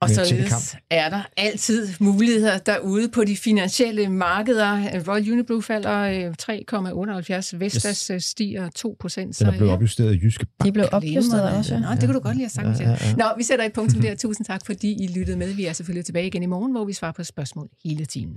og således er der altid muligheder derude på de finansielle markeder. Royal Unibrew falder 3,78, øh, Vestas yes. Øh, stiger 2 procent. Den er blevet opjusteret i Jyske Bank. De blev opjusteret også. Nå, det kunne du godt lige have sagt. Ja, ja, ja. Nå, vi sætter et punkt der. Tusind tak, fordi I lyttede med. Vi er selvfølgelig tilbage igen i morgen, hvor vi svarer på spørgsmål hele timen.